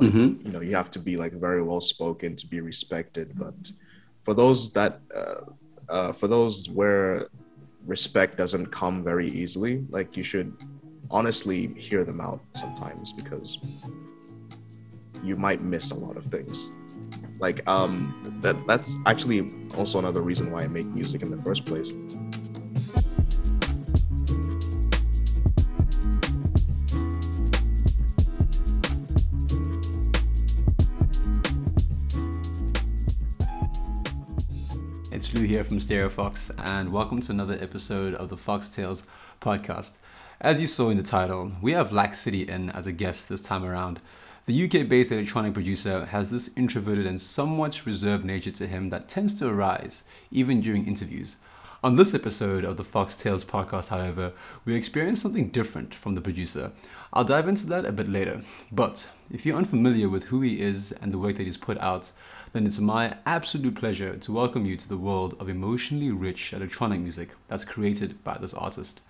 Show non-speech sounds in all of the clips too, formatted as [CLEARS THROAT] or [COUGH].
Like, mm-hmm. You know, you have to be like very well spoken to be respected. But for those that, uh, uh, for those where respect doesn't come very easily, like you should honestly hear them out sometimes because you might miss a lot of things. Like um, that that's actually also another reason why I make music in the first place. Here from Stereofox, and welcome to another episode of the Fox Tales podcast. As you saw in the title, we have Lack Laxcity in as a guest this time around. The UK based electronic producer has this introverted and somewhat reserved nature to him that tends to arise even during interviews. On this episode of the Fox Tales podcast, however, we experience something different from the producer. I'll dive into that a bit later. But if you're unfamiliar with who he is and the work that he's put out, then it's my absolute pleasure to welcome you to the world of emotionally rich electronic music that's created by this artist.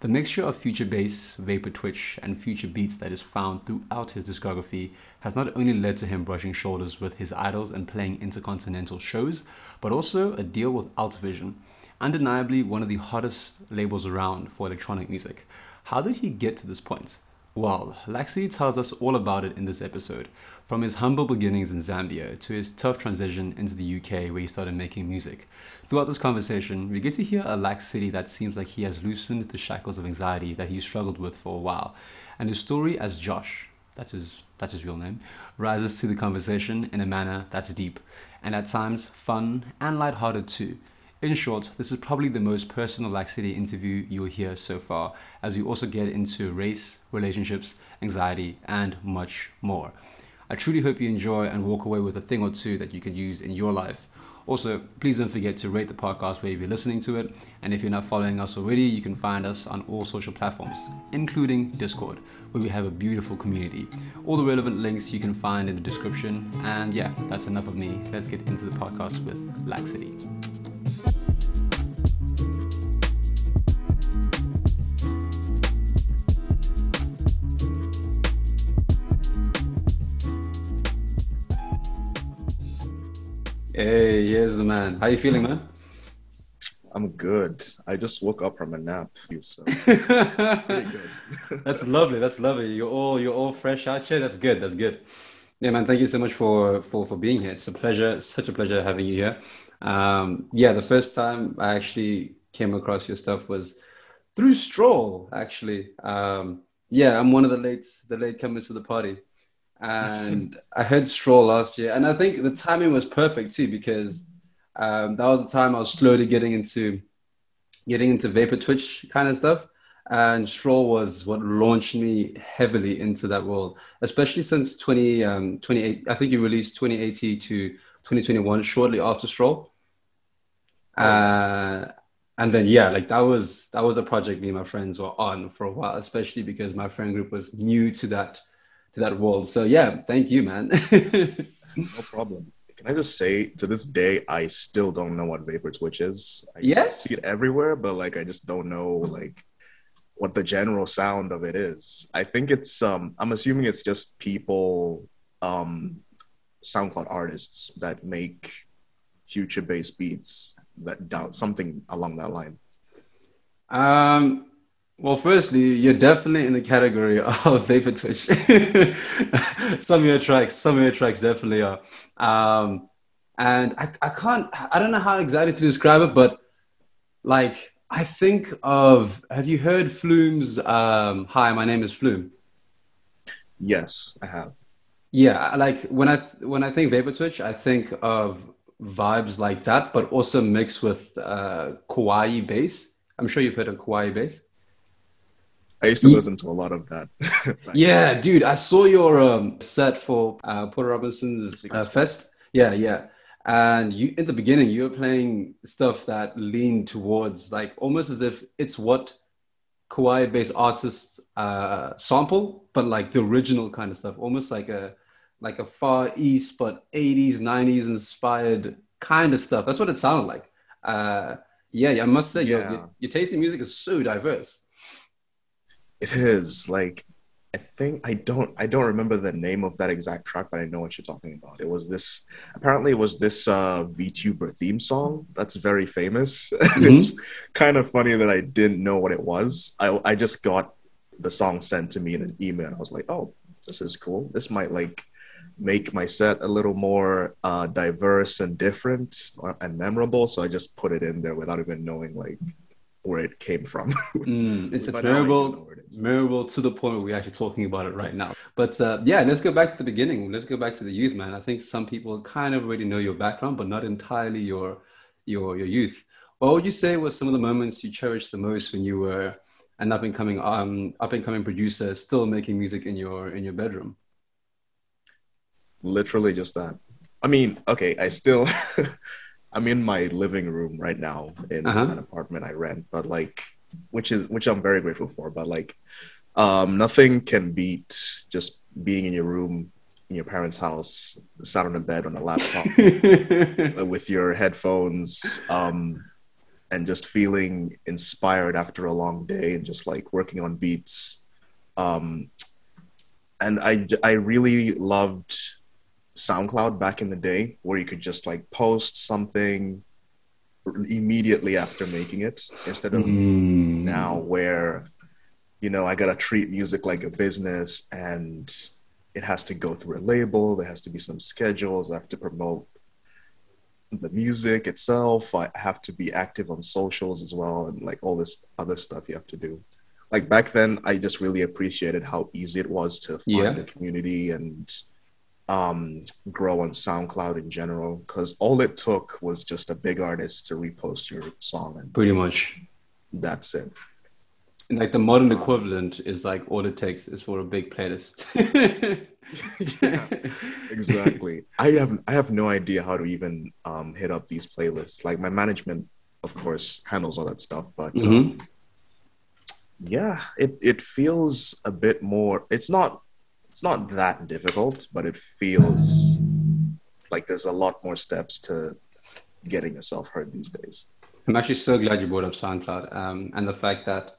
The mixture of future bass, vaportwitch, and future beats that is found throughout his discography has not only led to him brushing shoulders with his idols and playing intercontinental shows, but also a deal with Altivision, undeniably one of the hottest labels around for electronic music. How did he get to this point? Well, Laxcity tells us all about it in this episode, from his humble beginnings in Zambia to his tough transition into the UK where he started making music. Throughout this conversation, we get to hear a Laxcity that seems like he has loosened the shackles of anxiety that he struggled with for a while. And his story as Josh, that's his that's his real name, rises to the conversation in a manner that's deep and at times fun and lighthearted too. In short, this is probably the most personal Laxcity interview you'll hear so far, as we also get into race, relationships, anxiety, and much more. I truly hope you enjoy and walk away with a thing or two that you can use in your life. Also, please don't forget to rate the podcast where you're listening to it. And if you're not following us already, you can find us on all social platforms, including Discord, where we have a beautiful community. All the relevant links you can find in the description. And yeah, that's enough of me. Let's get into the podcast with Laxcity. Hey, here's the man. How you feeling, man? I'm good. I just woke up from a nap. So [LAUGHS] [LAUGHS] that's lovely. That's lovely. You're all you're all fresh out here. That's good. That's good. Yeah, man. Thank you so much for for for being here. It's a pleasure. Such a pleasure having you here. Um, yeah, the first time I actually came across your stuff was through Stroll. Actually, um, yeah, I'm one of the late the late comers to the party and I heard Straw last year, and I think the timing was perfect too because um, that was the time I was slowly getting into getting into vaportwitch kind of stuff, and Straw was what launched me heavily into that world, especially since 20, um, 28. I think you released 2018 to 2021 shortly after Straw. Uh, and then yeah, like that was that was a project me and my friends were on for a while, especially because my friend group was new to that to that world. So yeah, thank you, man. [LAUGHS] no problem. Can I just say, to this day, I still don't know what vaportwitch is. I yes? see it everywhere, but like I just don't know like what the general sound of it is. I think it's um I'm assuming it's just people um SoundCloud artists that make future bass beats that down something along that line. Um well, firstly, you're definitely in the category [LAUGHS] of vaportwitch. [LAUGHS] some of your tracks, some of your tracks definitely are. Um, and I, I can't, I don't know how exactly to describe it, but like, I think of, have you heard Flume's, um, Hi, my name is Flume? Yes, I have. Yeah, like when I, when I think vaportwitch, I think of vibes like that, but also mixed with uh, kawaii bass. I'm sure you've heard of kawaii bass. I used to listen to a lot of that. [LAUGHS] yeah, dude, I saw your um, set for uh, Porter Robinson's uh, Fest. Yeah, yeah. And you, in the beginning, you were playing stuff that leaned towards like almost as if it's what kawaii bass artists uh, sample, but like the original kind of stuff, almost like a like a far east but 80s, 90s inspired kind of stuff. That's what it sounded like. Uh, yeah, I must say, yeah. your, your, your taste in music is so diverse it is like I think I don't I don't remember the name of that exact track, but I know what you're talking about. It was this apparently it was this uh VTuber theme song that's very famous. [LAUGHS] Mm-hmm. it's kind of funny that I didn't know what it was. I I just got the song sent to me in an email. I was like, oh, this is cool. This might like make my set a little more uh, diverse and different and memorable. So I just put it in there without even knowing like where it came from. [LAUGHS] mm, it's memorable, it memorable to the point where we're actually talking about it right now. But uh, yeah, let's go back to the beginning. Let's go back to the youth, man. I think some people kind of already know your background, but not entirely your your your youth. What would you say were some of the moments you cherished the most when you were an up and coming um up and coming producer, still making music in your in your bedroom? Literally just that. I mean, okay, I still [LAUGHS] I'm in my living room right now in uh-huh. an apartment I rent, but like, which is which I'm very grateful for. But like, um, nothing can beat just being in your room in your parents' house, sat on a bed on a laptop [LAUGHS] with your headphones, um, and just feeling inspired after a long day and just like working on beats. Um, and I I really loved SoundCloud back in the day, where you could just like post something immediately after making it, instead of mm. now where you know I gotta treat music like a business and it has to go through a label. There has to be some schedules. I have to promote the music itself. I have to be active on socials as well, and like all this other stuff you have to do. Like back then, I just really appreciated how easy it was to find yeah. a community and um, grow on SoundCloud in general because all it took was just a big artist to repost your song and pretty much that's it. And like the modern um, equivalent is like all it takes is for a big playlist. [LAUGHS] yeah, exactly. I have I have no idea how to even um, hit up these playlists. Like my management, of course, handles all that stuff, but mm-hmm. um, yeah, it it feels a bit more. It's not it's not that difficult, but it feels like there's a lot more steps to getting yourself heard these days. I'm actually so glad you brought up SoundCloud um, and the fact that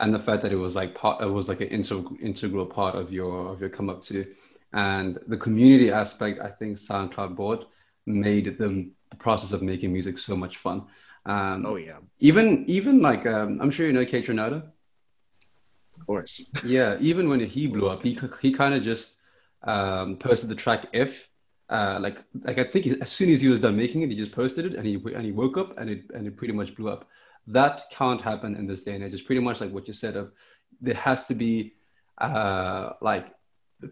and the fact that it was like part it was like an integral integral part of your of your come up to and the community aspect I think SoundCloud brought made the, the process of making music so much fun. Um, oh yeah. Even even like um, I'm sure you know Kaytranada of course. [LAUGHS] yeah, even when he blew up, he he kind of just um, posted the track "If." Uh, like like I think as soon as he was done making it, he just posted it, and he and he woke up, and it and it pretty much blew up. That can't happen in this day and age. It's pretty much like what you said of there has to be uh, like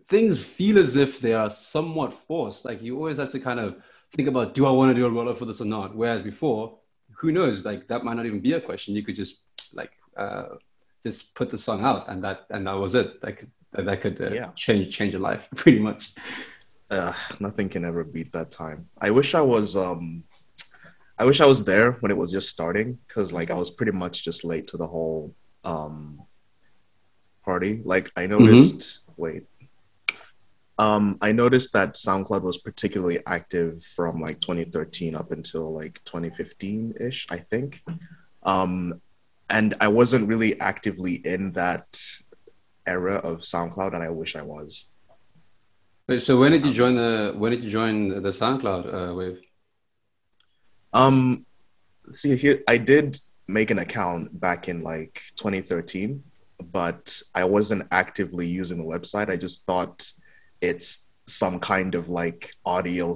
things feel as if they are somewhat forced. Like you always have to kind of think about, do I want to do a roll up for this or not? Whereas before, who knows? Like that might not even be a question. You could just like uh, just put the song out and that and that was it that could that could uh, yeah. change change your life [LAUGHS] pretty much uh, nothing can ever beat that time i wish i was um i wish i was there when it was just starting because like i was pretty much just late to the whole um party like i mm-hmm. noticed mm-hmm. wait um, I noticed that SoundCloud was particularly active from like 2013 up until like 2015 ish, I think. Um, and I wasn't really actively in that era of SoundCloud, and I wish I was. Wait, so when did you join the when did you join the SoundCloud uh, wave? Um, see here, I did make an account back in like 2013, but I wasn't actively using the website. I just thought it's some kind of like audio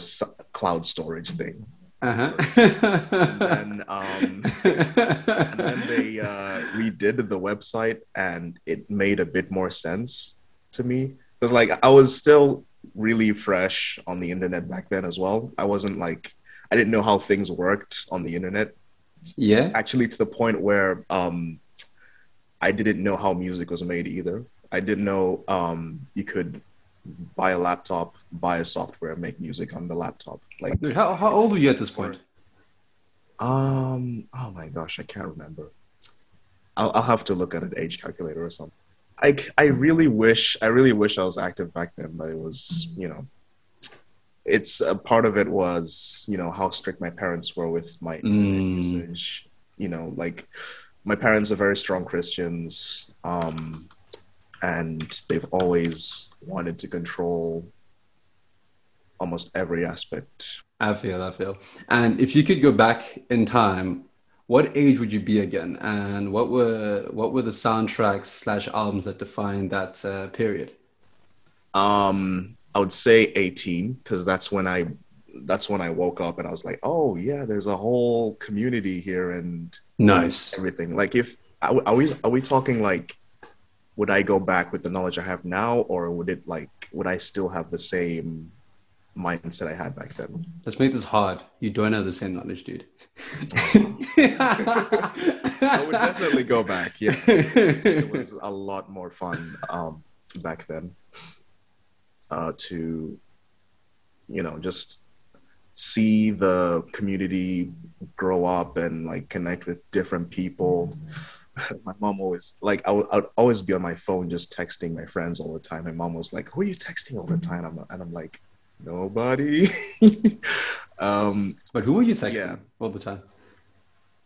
cloud storage thing. Uh-huh. and, then, um, [LAUGHS] and then they uh, redid the website, and it made a bit more sense to me because, like, I was still really fresh on the internet back then as well. I wasn't like I didn't know how things worked on the internet. Yeah, actually, to the point where um, I didn't know how music was made either. I didn't know um, you could buy a laptop, buy a software, make music on the laptop. Like, Dude, how how old were you at this point? Um, oh my gosh, I can't remember. I'll I'll have to look at an age calculator or something. I I really wish I really wish I was active back then, but it was you know. It's a part of it was you know how strict my parents were with my mm. usage. You know, like my parents are very strong Christians. Um, and they've always wanted to control almost every aspect. I feel, I feel. And if you could go back in time, what age would you be again? And what were what were the soundtracks slash albums that defined that uh, period? Um, I would say 18 because that's when I that's when I woke up and I was like, oh yeah, there's a whole community here and nice everything. Like if are, are we are we talking like would I go back with the knowledge I have now or would it like would I still have the same mindset I had back then. Let's make this hard. You don't have the same knowledge, dude. [LAUGHS] I would definitely go back. Yeah, it was, it was a lot more fun um, back then. Uh, to, you know, just see the community grow up and like connect with different people. [LAUGHS] my mom always like I would, I would always be on my phone just texting my friends all the time. My mom was like, "Who are you texting all the time?" I'm, and I'm like, Nobody. [LAUGHS] um, but who were you texting yeah. all the time?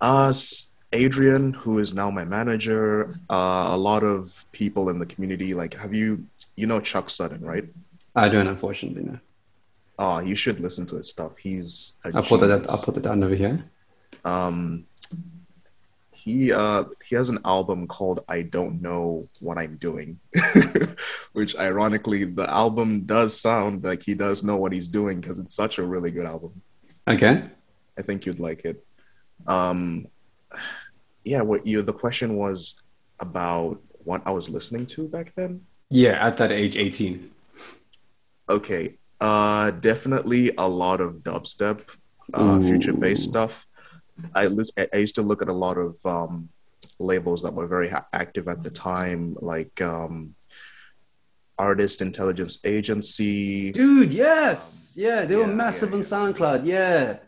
Us, Adrian, who is now my manager. Uh, a lot of people in the community. Like, have you, you know, Chuck Sutton, right? I don't, unfortunately, no. Oh, you should listen to his stuff. He's. I'll put that. I'll put it down over here. Um, he uh he has an album called I Don't Know What I'm Doing, [LAUGHS] which ironically the album does sound like he does know what he's doing because it's such a really good album. Okay. I think you'd like it. Um yeah, what you the question was about what I was listening to back then? Yeah, at that age 18. Okay. Uh definitely a lot of dubstep, uh future bass stuff. I I used to look at a lot of um, labels that were very active at the time, like um, Artist Intelligence Agency. Dude, yes, um, yeah, they yeah, were massive yeah, on SoundCloud. Yeah,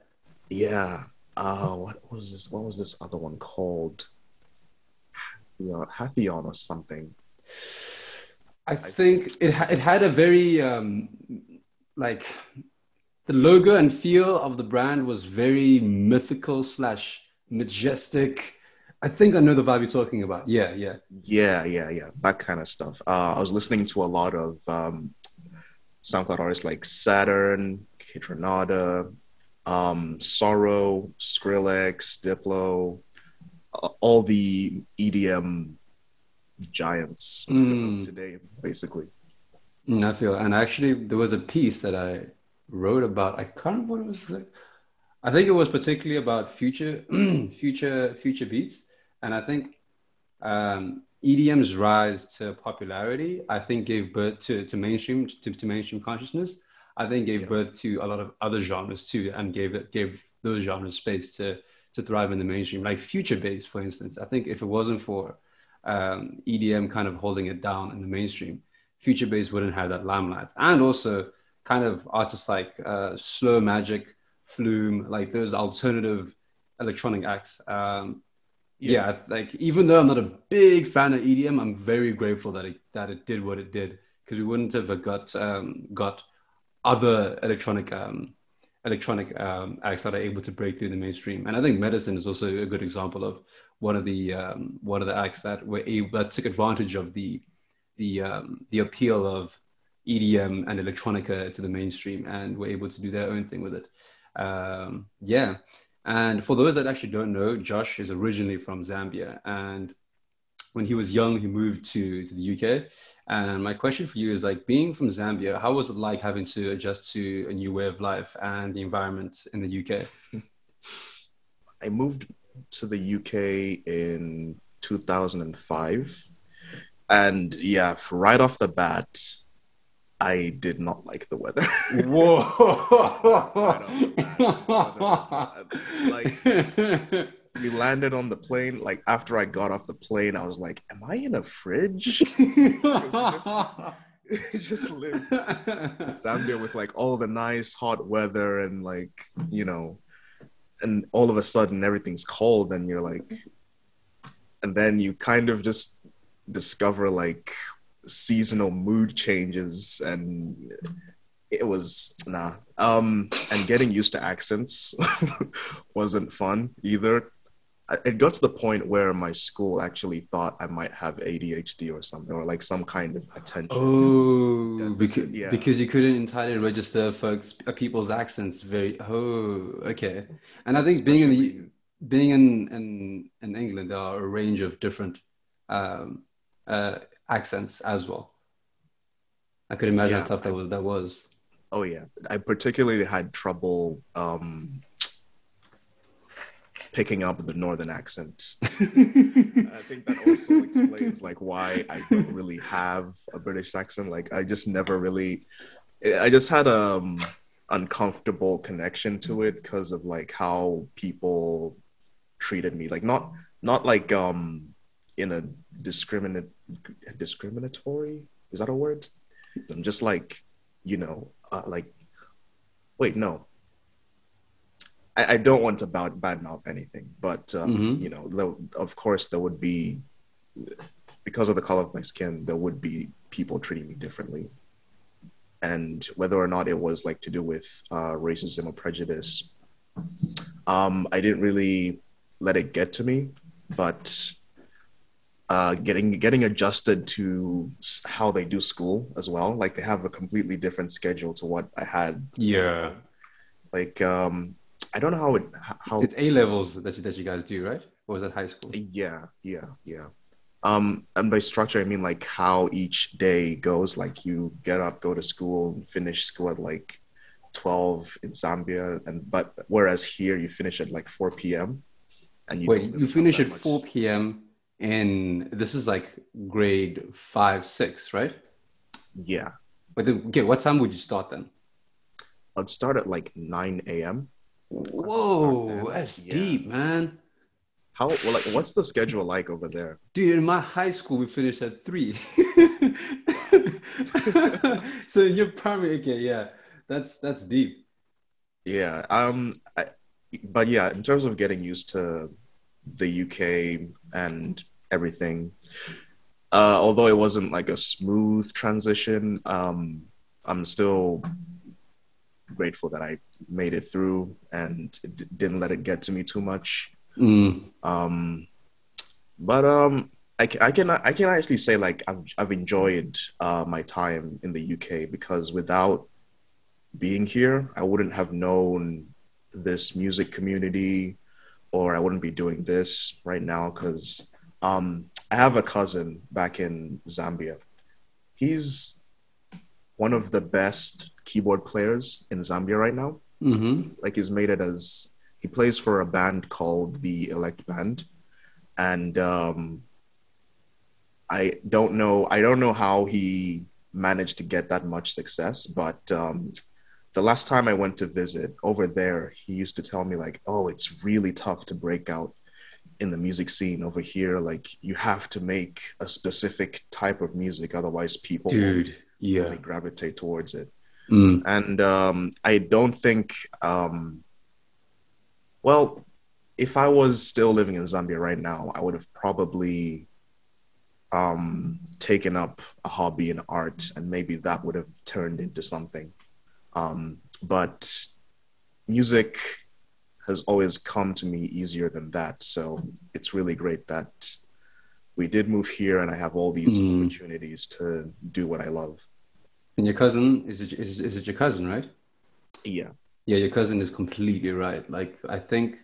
yeah. Uh, what was this? What was this other one called? Hathion or something. I think it ha- it had a very um, like the logo and feel of the brand was very mythical slash majestic. I think I know the vibe you're talking about. Yeah, yeah, yeah, yeah, yeah. That kind of stuff. Uh, I was listening to a lot of um, SoundCloud artists like Saturn, Kaytranada, um, Sorrow, Skrillex, Diplo, uh, all the EDM giants mm. today, basically. Mm, I feel, and actually, there was a piece that I wrote about. I can't remember what it was like. I think it was particularly about future, [CLEARS THROAT] future, future beats, and I think um, EDM's rise to popularity, I think, gave birth to, to mainstream to, to mainstream consciousness. I think gave yeah. birth to a lot of other genres too, and gave it gave those genres space to to thrive in the mainstream. Like future bass, for instance, I think if it wasn't for um, EDM kind of holding it down in the mainstream, future bass wouldn't have that limelight. And also, kind of artists like uh, Slow Magic, Flume, like those alternative electronic acts. Um, yeah. yeah. like even though I'm not a big fan of EDM, I'm very grateful that it that it did what it did because we wouldn't have got um, got other electronic um, electronic um, acts that are able to break through the mainstream. And I think Medicine is also a good example of one of the um, one of the acts that were able that took advantage of the the um, the appeal of EDM and electronica to the mainstream and were able to do their own thing with it. Um, yeah. And for those that actually don't know, Josh is originally from Zambia. And when he was young, he moved to, to the UK. And my question for you is like being from Zambia, how was it like having to adjust to a new way of life and the environment in the UK? [LAUGHS] I moved to the UK in 2005. And yeah, right off the bat, I did not like the weather. Whoa! [LAUGHS] like we landed on the plane. Like after I got off the plane, I was like, "Am I in a fridge?" [LAUGHS] just, just live Zambia with like all the nice hot weather and like you know, and all of a sudden everything's cold, and you're like, and then you kind of just discover like seasonal mood changes and it was nah um and getting used to accents [LAUGHS] wasn't fun either it got to the point where my school actually thought I might have ADHD or something, or like some kind of attention. Oh, because, yeah. because you couldn't entirely register folks uh, people's accents very. Oh, okay. And I think Especially, being in the being in, in in England, there are a range of different um, uh, accents as well. I could imagine yeah, how tough that was. That was. Oh yeah, I particularly had trouble. Um, picking up the northern accent. [LAUGHS] I think that also explains like why I don't really have a British accent. Like I just never really I just had a um uncomfortable connection to it because of like how people treated me. Like not not like um in a discriminate discriminatory is that a word? I'm just like, you know, uh, like wait, no, I, I don't want to bad badmouth anything, but um, mm-hmm. you know, of course, there would be because of the color of my skin, there would be people treating me differently, and whether or not it was like to do with uh, racism or prejudice, um, I didn't really let it get to me, but uh, getting getting adjusted to how they do school as well. Like they have a completely different schedule to what I had. Yeah. Like um, I don't know how it how it's A levels that you, that you guys do, right? Or was that high school? Yeah, yeah, yeah. Um, and by structure, I mean like how each day goes. Like you get up, go to school, finish school at like twelve in Zambia, and but whereas here you finish at like four p.m. And you wait, you finish at much... four p.m. and this is like grade five, six, right? Yeah. But then, okay, what time would you start then? I'd start at like nine a.m. Whoa, that's yeah. deep, man. How well, like what's the schedule like over there? Dude, in my high school we finished at three. [LAUGHS] so you're primary okay, yeah. That's that's deep. Yeah. Um I, but yeah, in terms of getting used to the UK and everything, uh, although it wasn't like a smooth transition, um, I'm still grateful that I made it through and d- didn't let it get to me too much. Mm. Um, but um, I, I can I can actually say like I've I've enjoyed uh, my time in the UK because without being here, I wouldn't have known this music community, or I wouldn't be doing this right now because um, I have a cousin back in Zambia. He's one of the best keyboard players in Zambia right now. Mm-hmm. Like he's made it as he plays for a band called the Elect Band, and um, I don't know. I don't know how he managed to get that much success, but um, the last time I went to visit over there, he used to tell me like, "Oh, it's really tough to break out." In the music scene over here like you have to make a specific type of music otherwise people Dude, yeah. really gravitate towards it Mm. And um, I don't think, um, well, if I was still living in Zambia right now, I would have probably um, taken up a hobby in art, and maybe that would have turned into something. Um, but music has always come to me easier than that. So it's really great that we did move here, and I have all these mm. opportunities to do what I love. And your cousin is it, is, is it your cousin, right? Yeah. Yeah, your cousin is completely right. Like I think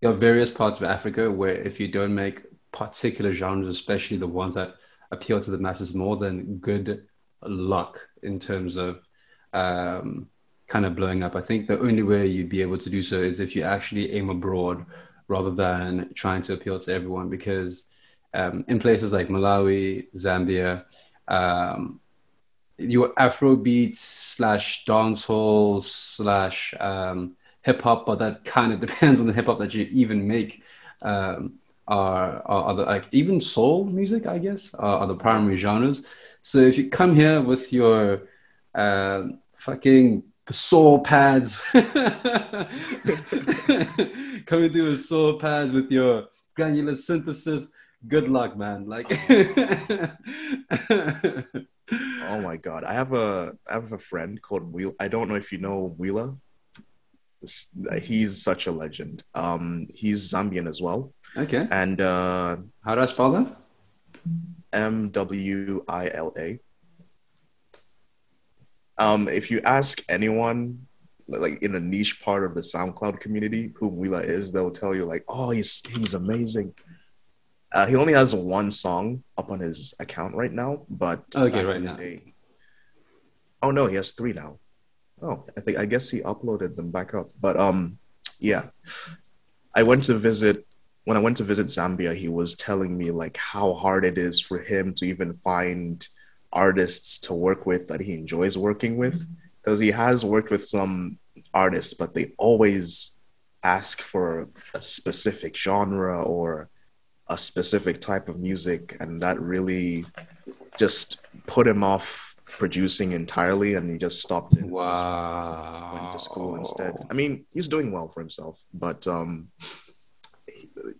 there are various parts of Africa where if you don't make particular genres, especially the ones that appeal to the masses more, than good luck in terms of um, kind of blowing up. I think the only way you'd be able to do so is if you actually aim abroad rather than trying to appeal to everyone. Because um, in places like Malawi, Zambia, um, your Afrobeat slash dancehall slash um, hip hop, but that kind of [LAUGHS] depends on the hip hop that you even make. Um, are, are, are the, like even soul music, I guess, are, are, the primary genres. So if you come here with your uh, fucking soul pads, coming through with soul pads with your granular synthesis, good luck, man. Like. [LAUGHS] oh my god, I have a I have a friend called Wheel. I don't know if you know Mwila. He's such a legend. Um, he's Zambian as well. Okay. And uh, how do I spell that? M W I L A. Um, if you ask anyone, like in a niche part of the SoundCloud community, who Mwila is, they'll tell you like, "Oh, he's he's amazing." Uh, he only has one song up on his account right now, but okay, right now. Day, oh no, he has three now. Oh, I think I guess he uploaded them back up. But um, yeah, I went to visit when I went to visit Zambia. He was telling me like how hard it is for him to even find artists to work with that he enjoys working with because he has worked with some artists, but they always ask for a specific genre or a specific type of music, and that really just put him off producing entirely, and he just stopped it. Wow! Went to school instead. I mean, he's doing well for himself, but um,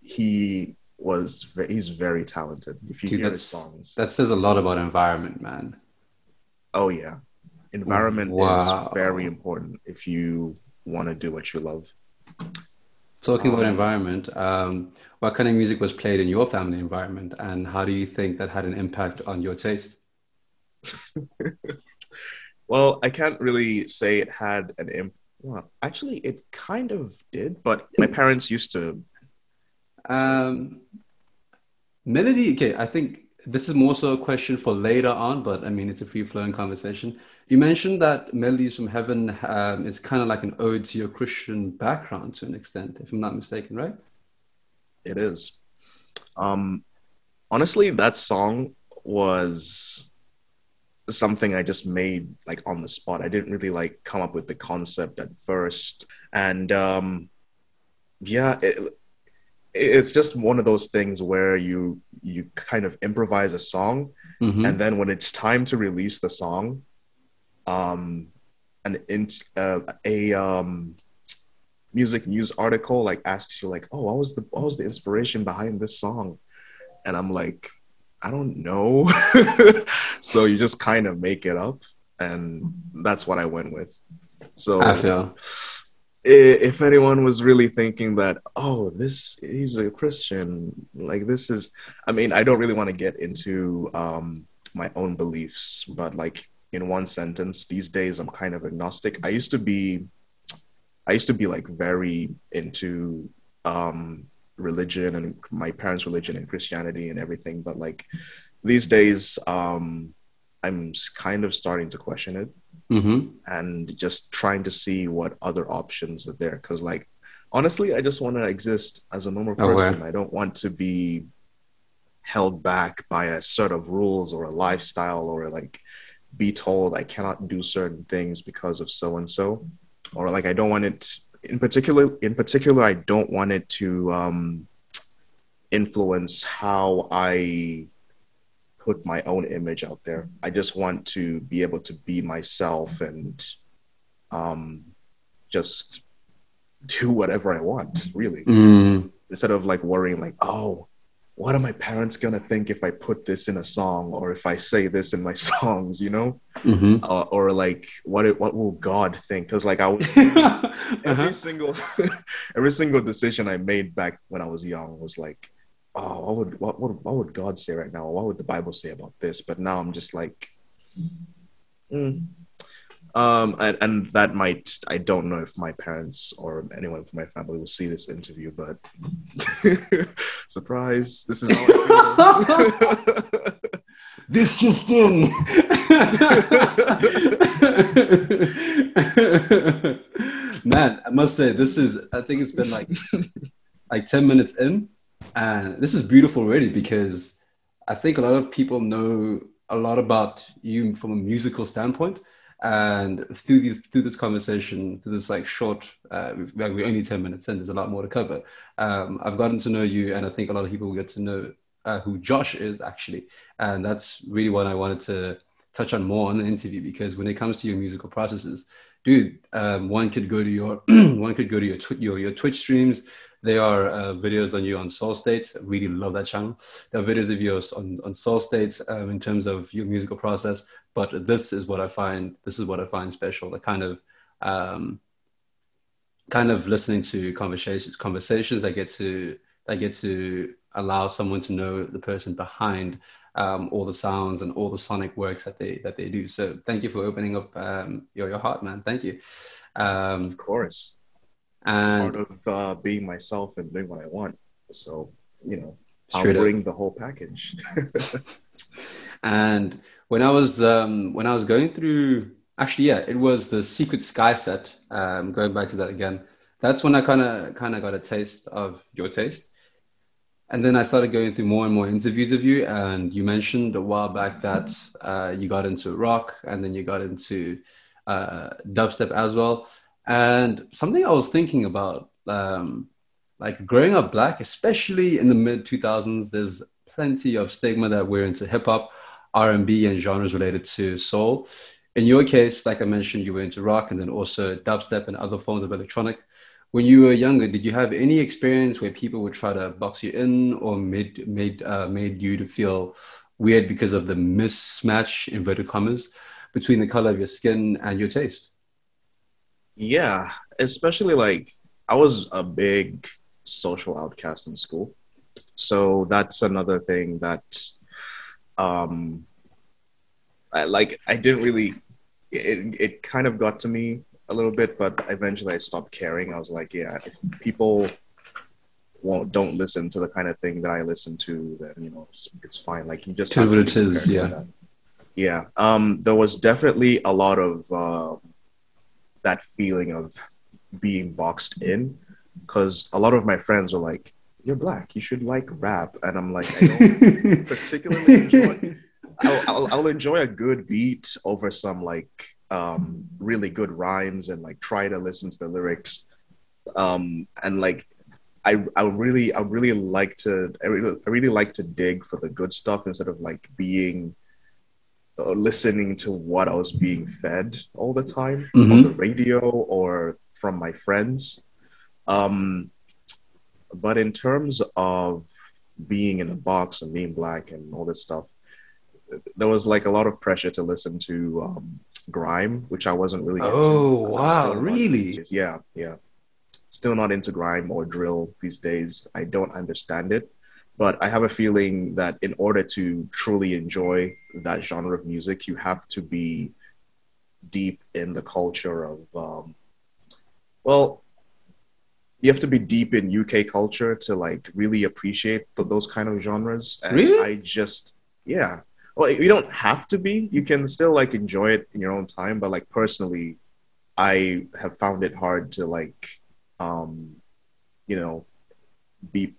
he was he's very talented. If you Dude, hear his songs, that says a lot about environment, man. Oh yeah, environment wow. is very important if you want to do what you love. Talking um, about environment, um, what kind of music was played in your family environment, and how do you think that had an impact on your taste? [LAUGHS] well, I can't really say it had an impact. Well, actually, it kind of did, but my parents used to. Um, melody. Okay, I think this is more so a question for later on, but I mean, it's a free flowing conversation. You mentioned that Melodies from Heaven um, is kind of like an ode to your Christian background to an extent, if I'm not mistaken, right? It is. Um, honestly, that song was something I just made like on the spot. I didn't really like come up with the concept at first. And um, yeah, it, it's just one of those things where you you kind of improvise a song mm-hmm. and then when it's time to release the song um, an in, uh, a um, music news article like asks you like, oh, what was the what was the inspiration behind this song? And I'm like, I don't know. [LAUGHS] so you just kind of make it up, and that's what I went with. So I feel if anyone was really thinking that oh this he's a christian like this is i mean i don't really want to get into um my own beliefs but like in one sentence. These days, I'm kind of agnostic. I used to be, I used to be like very into um, religion and my parents' religion and Christianity and everything. But like these days, um, I'm kind of starting to question it mm-hmm. and just trying to see what other options are there. Because like honestly, I just want to exist as a normal person. I don't want to be held back by a set of rules or a lifestyle or like be told I cannot do certain things because of so and so, or like I don't want it in particular. In particular, I don't want it to um, influence how I put my own image out there. I just want to be able to be myself and um, just do whatever I want, really. Mm. Instead of like worrying, like, oh, what are my parents gonna think if I put this in a song or if I say this in my [LAUGHS] songs, you know? Mm-hmm. Uh, or like, what what will God think? Because like I was [LAUGHS] every uh-huh. single [LAUGHS] every single decision I made back when I was young was like, oh, what would what, what what would God say right now? What would the Bible say about this? But now I'm just like, mm, um, and, and, that might, I don't know if my parents or anyone from my family will see this interview, but [LAUGHS] surprise, this is [LAUGHS] this just in. [LAUGHS] Man, I must say, this is, I think it's been like, like 10 minutes in, and this is beautiful really, because I think a lot of people know a lot about you from a musical standpoint. And through these through this conversation through this like short uh, we're only 10 minutes in there's a lot more to cover um, i've gotten to know you and i think a lot of people will get to know uh, who josh is actually. And that's really what i wanted to touch on more on the interview because when it comes to your musical processes dude um, one could go to your [CLEARS THROAT] one could go to your, tw- your your twitch streams there are uh, videos on you on Soul State. I really love that channel. There are videos of yours on, on Soul States um, in terms of your musical process. But this is what I find. This is what I find special. The kind of um, kind of listening to conversations conversations that get to I get to allow someone to know the person behind um, all the sounds and all the sonic works that they that they do. So thank you for opening up um, your your heart, man. Thank you. Um, of course. And part of uh, being myself and doing what I want. So you know, I'll Straight up. bring the whole package. [LAUGHS] and when I was um, when I was going through, actually, yeah, it was the Secret Sky set. Um, going back to that again, that's when I kind of kind of got a taste of your taste. And then I started going through more and more interviews of you, and you mentioned a while back that uh, you got into rock, and then you got into uh, dubstep as well. And something I was thinking about, um, like growing up black, especially in the mid 2000s, there's plenty of stigma that we're into hip hop, R&B, and genres related to soul. In your case, like I mentioned, you were into rock and then also dubstep and other forms of electronic. When you were younger, did you have any experience where people would try to box you in or made made uh, made you to feel weird because of the mismatch inverted commas between the color of your skin and your taste? Yeah, especially like I was a big social outcast in school, so that's another thing that, um, I like. I didn't really. It it kind of got to me a little bit, but eventually I stopped caring. I was like, yeah, if people won't don't listen to the kind of thing that I listen to, then you know it's, it's fine. Like you just have what to it prepared yeah. Yeah. Um. There was definitely a lot of uh, that feeling of being boxed in, because a lot of my friends were like, "You're black. You should like rap," and I'm like, I don't [LAUGHS] particularly enjoy. [LAUGHS] I'll, I'll, I'll enjoy a good beat over some like um, really good rhymes and like try to listen to the lyrics. Um, and like, I I really I really like to I really, I really like to dig for the good stuff instead of like being listening to what I was being fed all the time on Mhm. the radio or from my friends. Um, but in terms of being in a box and being black and all this stuff, there was like a lot of pressure to listen to um, grime, which I wasn't really. into. Oh, I'm wow, really? into- Yeah, yeah. Still not into grime or drill these days. I don't understand it, but I have a feeling that in order to truly enjoy that genre of music, you have to be deep in the culture of, um, well, you have to be deep in UK culture to like really appreciate th- those kind of genres. And Really? I just, yeah. Well, you don't have to be. You can still like enjoy it in your own time. But like personally, I have found it hard to like, um, you know, be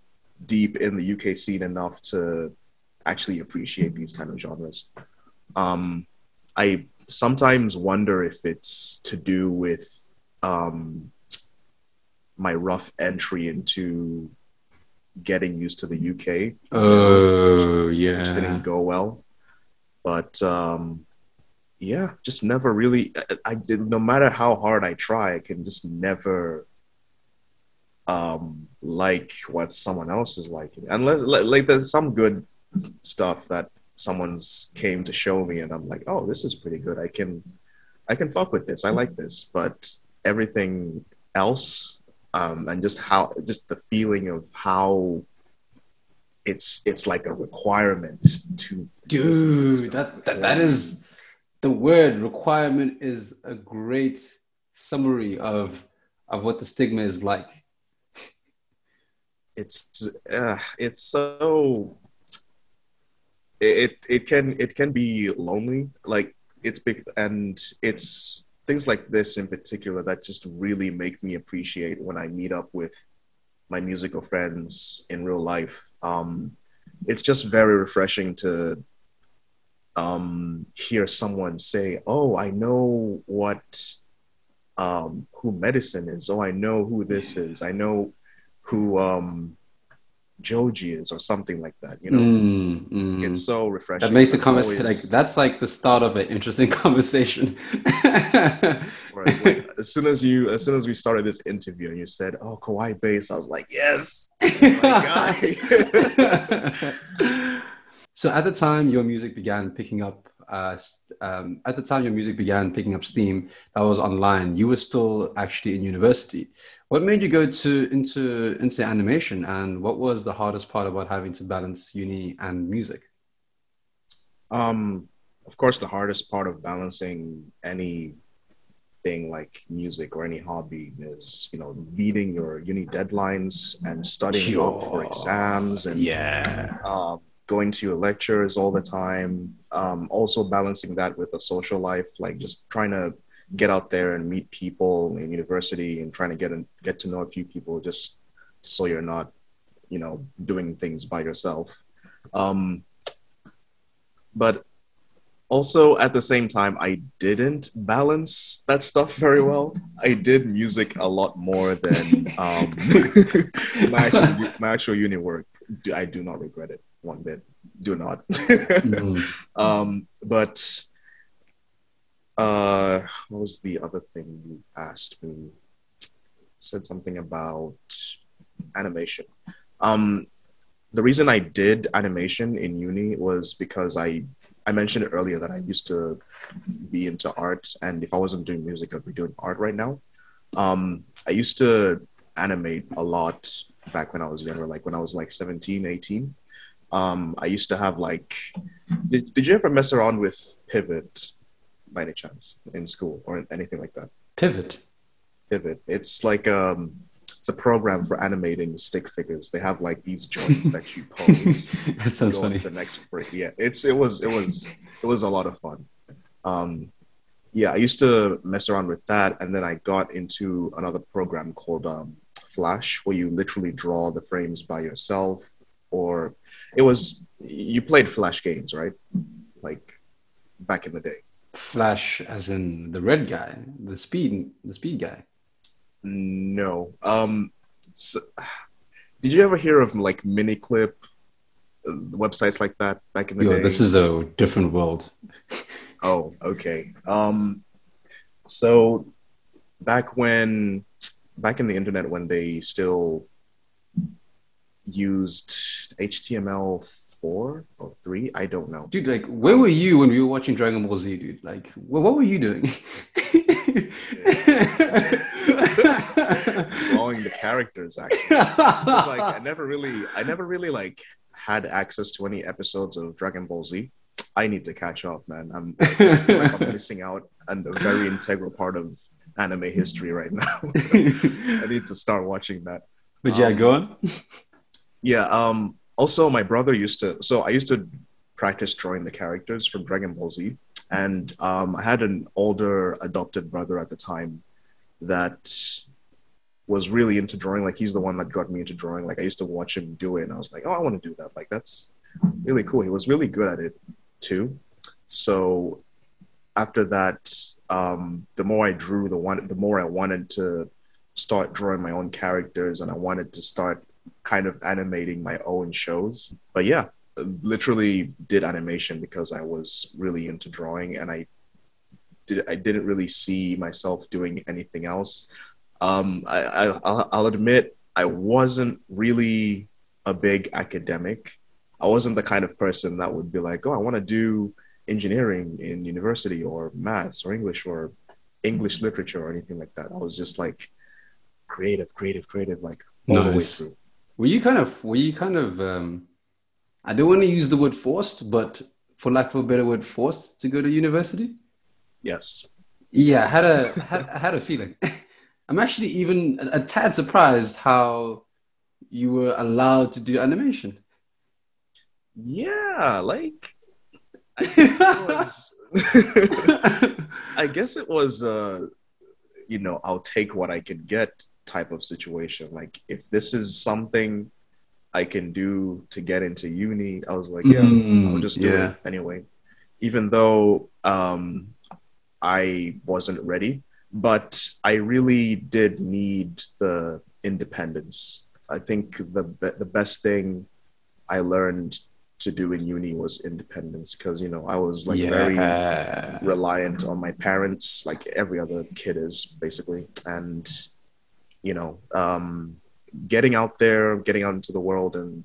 deep in the UK scene enough to actually appreciate these kind of genres. Um, I sometimes wonder if it's to do with um, my rough entry into getting used to the UK. Oh which yeah. didn't go well. But um, yeah, just never really. I, I did. No matter how hard I try, I can just never um, like what someone else is liking. Unless like, like there's some good stuff that someone's came to show me, and I'm like, oh, this is pretty good. I can I can fuck with this. I like this. But everything else, um, and just how just the feeling of how it's it's like a requirement to listen to this Dude, that, that that is the word requirement is a great summary of of what the stigma is like. It's uh, it's so it it can it can be lonely like it's big and it's things like this in particular that just really make me appreciate when I meet up with my musical friends in real life. Um it's just very refreshing to um hear someone say oh I know what um who medicine is. Oh I know who this is. I know who um Joji is or something like that. You know, Mm, mm. it's so refreshing. That makes the conversation like that's like the start of an interesting [LAUGHS] conversation. [LAUGHS] like, as soon as you, as soon as we started this interview and you said, "Oh, Kawaii bass," I was like, "Yes, my guy." [LAUGHS] so at the time your music began picking up uh, um, at the time your music began picking up steam, that was online. You were still actually in university. What made you go to into into animation, and what was the hardest part about having to balance uni and music? Um, of course, the hardest part of balancing any thing like music or any hobby is you know meeting your uni deadlines and studying sure. up for exams and yeah um, going to your lectures all the time um, also balancing that with a social life like just trying to get out there and meet people in university and trying to get in, get to know a few people just so you're not you know doing things by yourself. Um, but also at the same time i didn't balance that stuff very well. I did music a lot more than um, [LAUGHS] my, actual, my actual uni work. I do not regret it one bit do not [LAUGHS] mm. um, but uh, what was the other thing you asked me said something about animation um, the reason i did animation in uni was because i I mentioned earlier that I used to be into art, and if I wasn't doing music, I'd be doing art right now. Um, I used to animate a lot back when I was younger, like when I was like 17, 18. Um, I used to have like, did, did you ever mess around with Pivot by any chance in school or anything like that? Pivot. Pivot. It's like um, it's a program for animating stick figures. They have like these joints that you [LAUGHS] pose. that sounds funny. the next frame. Yeah, it's it was it was it was a lot of fun. Um, yeah, I used to mess around with that, and then I got into another program called um, Flash, where you literally draw the frames by yourself. Or it was you played Flash games, right? Like back in the day. Flash, as in the red guy, the speed, the speed guy. No. Um, so, did you ever hear of like Miniclip uh, websites like that back in the Yo, day? This is a different world. [LAUGHS] oh, okay. Um, so back when, back in the internet, when they still used HTML four or three, I don't know. Dude, like, where were you when we were watching Dragon Ball Z, dude? Like, what, what were you doing? [LAUGHS] drawing the characters actually. like I never really I never really like had access to any episodes of Dragon Ball Z. I need to catch up, man. I'm, I like I'm missing out on a very integral part of anime history right now. [LAUGHS] I need to start watching that. But yeah, um, go on. Yeah. Um. Also, my brother used to. So I used to practice drawing the characters from Dragon Ball Z, and um, I had an older adopted brother at the time that was really into drawing. Like he's the one that got me into drawing. Like I used to watch him do it, and I was like, oh, I want to do that. Like that's really cool. He was really good at it too. So after that, um, the more I drew, the one, the more I wanted to start drawing my own characters, and I wanted to start kind of animating my own shows. But yeah, literally did animation because I was really into drawing, and I did I didn't really see myself doing anything else. Um, I, I I'll, I'll admit I wasn't really a big academic. I wasn't the kind of person that would be like, oh, I want to do engineering in university or maths or English or English literature or anything like that. I was just like creative, creative, creative, like all nice. the way through. Were you kind of, were you kind of, um, I don't want to use the word forced, but for lack of a better word, forced to go to university? Yes. Yeah, I had a [LAUGHS] had, had a feeling. [LAUGHS] I'm actually even a, a tad surprised how you were allowed to do animation. Yeah, like I [LAUGHS] guess it was, I guess it was uh you know, I'll take what I can get type of situation. Like if this is something I can do to get into uni, I was like, yeah, mm, I'll just do yeah. it anyway. Even though um I wasn't ready, but I really did need the independence. I think the the best thing I learned to do in uni was independence because you know I was like yeah. very reliant on my parents, like every other kid is basically, and you know, um, getting out there, getting out into the world, and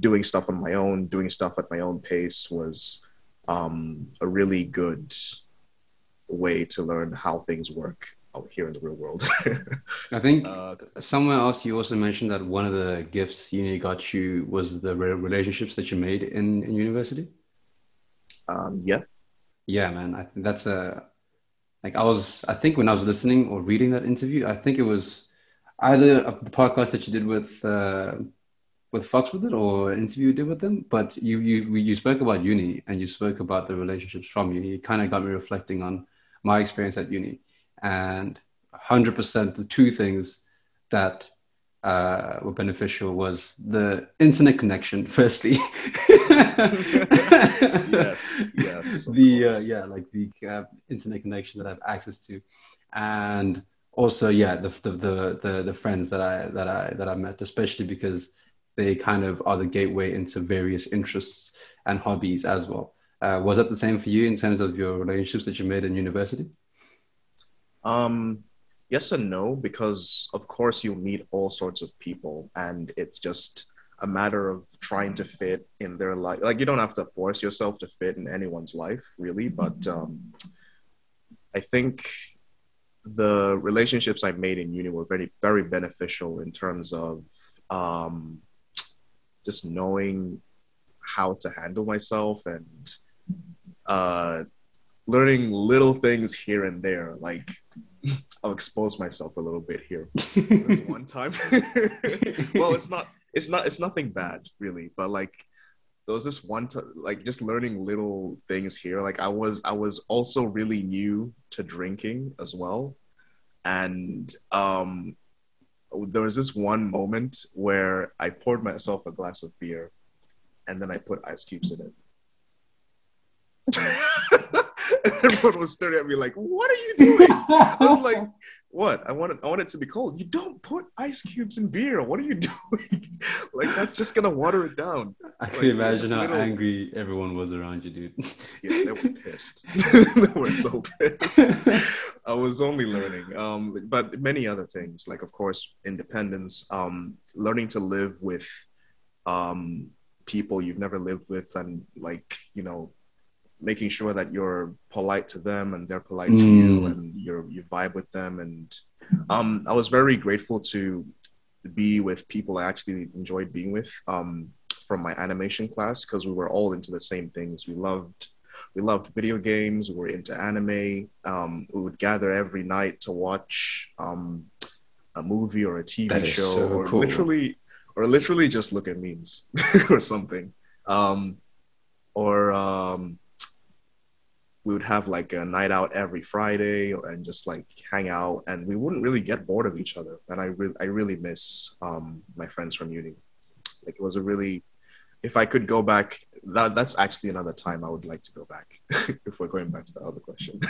doing stuff on my own, doing stuff at my own pace was um, a really good way to learn how things work out here in the real world. [LAUGHS] I think uh, somewhere else you also mentioned that one of the gifts uni got you was the relationships that you made in, in university. Um, yeah. Yeah, man. I think that's a like I was. I think when I was listening or reading that interview, I think it was either the podcast that you did with uh, with Fox with it or an interview you did with them. But you you you spoke about uni and you spoke about the relationships from uni. It kind of got me reflecting on my experience at uni and 100% the two things that uh, were beneficial was the internet connection [LAUGHS] firstly yes yes the uh, yeah like the uh, internet connection that i have access to and also yeah the, the the the the friends that i that i that i met especially because they kind of are the gateway into various interests and hobbies as well uh, was that the same for you in terms of your relationships that you made in university um, yes and no, because of course you'll meet all sorts of people, and it's just a matter of trying to fit in their life. Like you don't have to force yourself to fit in anyone's life, really. But um, I think the relationships I made in uni were very, very beneficial in terms of um, just knowing how to handle myself and uh, learning little things here and there. Like I'll expose myself a little bit here. [LAUGHS] One time. [LAUGHS] well, it's not. It's not. It's nothing bad, really. But like, there was this one time, like just learning little things here. Like I was, I was also really new to drinking as well, and um, there was this one moment where I poured myself a glass of beer, and then I put ice cubes in it. [LAUGHS] [LAUGHS] everyone was staring at me like, "What are you doing?" I was like, "What? I want it. I want it to be cold. You don't put ice cubes in beer. What are you [LAUGHS] doing? like that's just gonna water it down." I can imagine how little... angry everyone was around you, dude. [LAUGHS] yeah, they were pissed. [LAUGHS] they were so pissed. I was only learning, um, but many other things, like of course independence, um, learning to live with um, people you've never lived with, and like you know making sure that you're polite to them and they're polite mm. to you mm. and you're you vibe with them and um, I was very grateful to be with people I actually enjoyed being with um, from my animation class because we were all into the same things. We loved we loved video games. We were into anime. Um, we would gather every night to watch um, a movie or a TV show, so or cool. literally, or literally just look at memes [LAUGHS] or something. Um, or um, we would have like a night out every Friday and just like hang out, and we wouldn't really get bored of each other. And I really, I really miss um, my friends from uni. Like it was a really, if I could go back, that that's actually another time I would like to go back. [LAUGHS] if we're going back to the other question.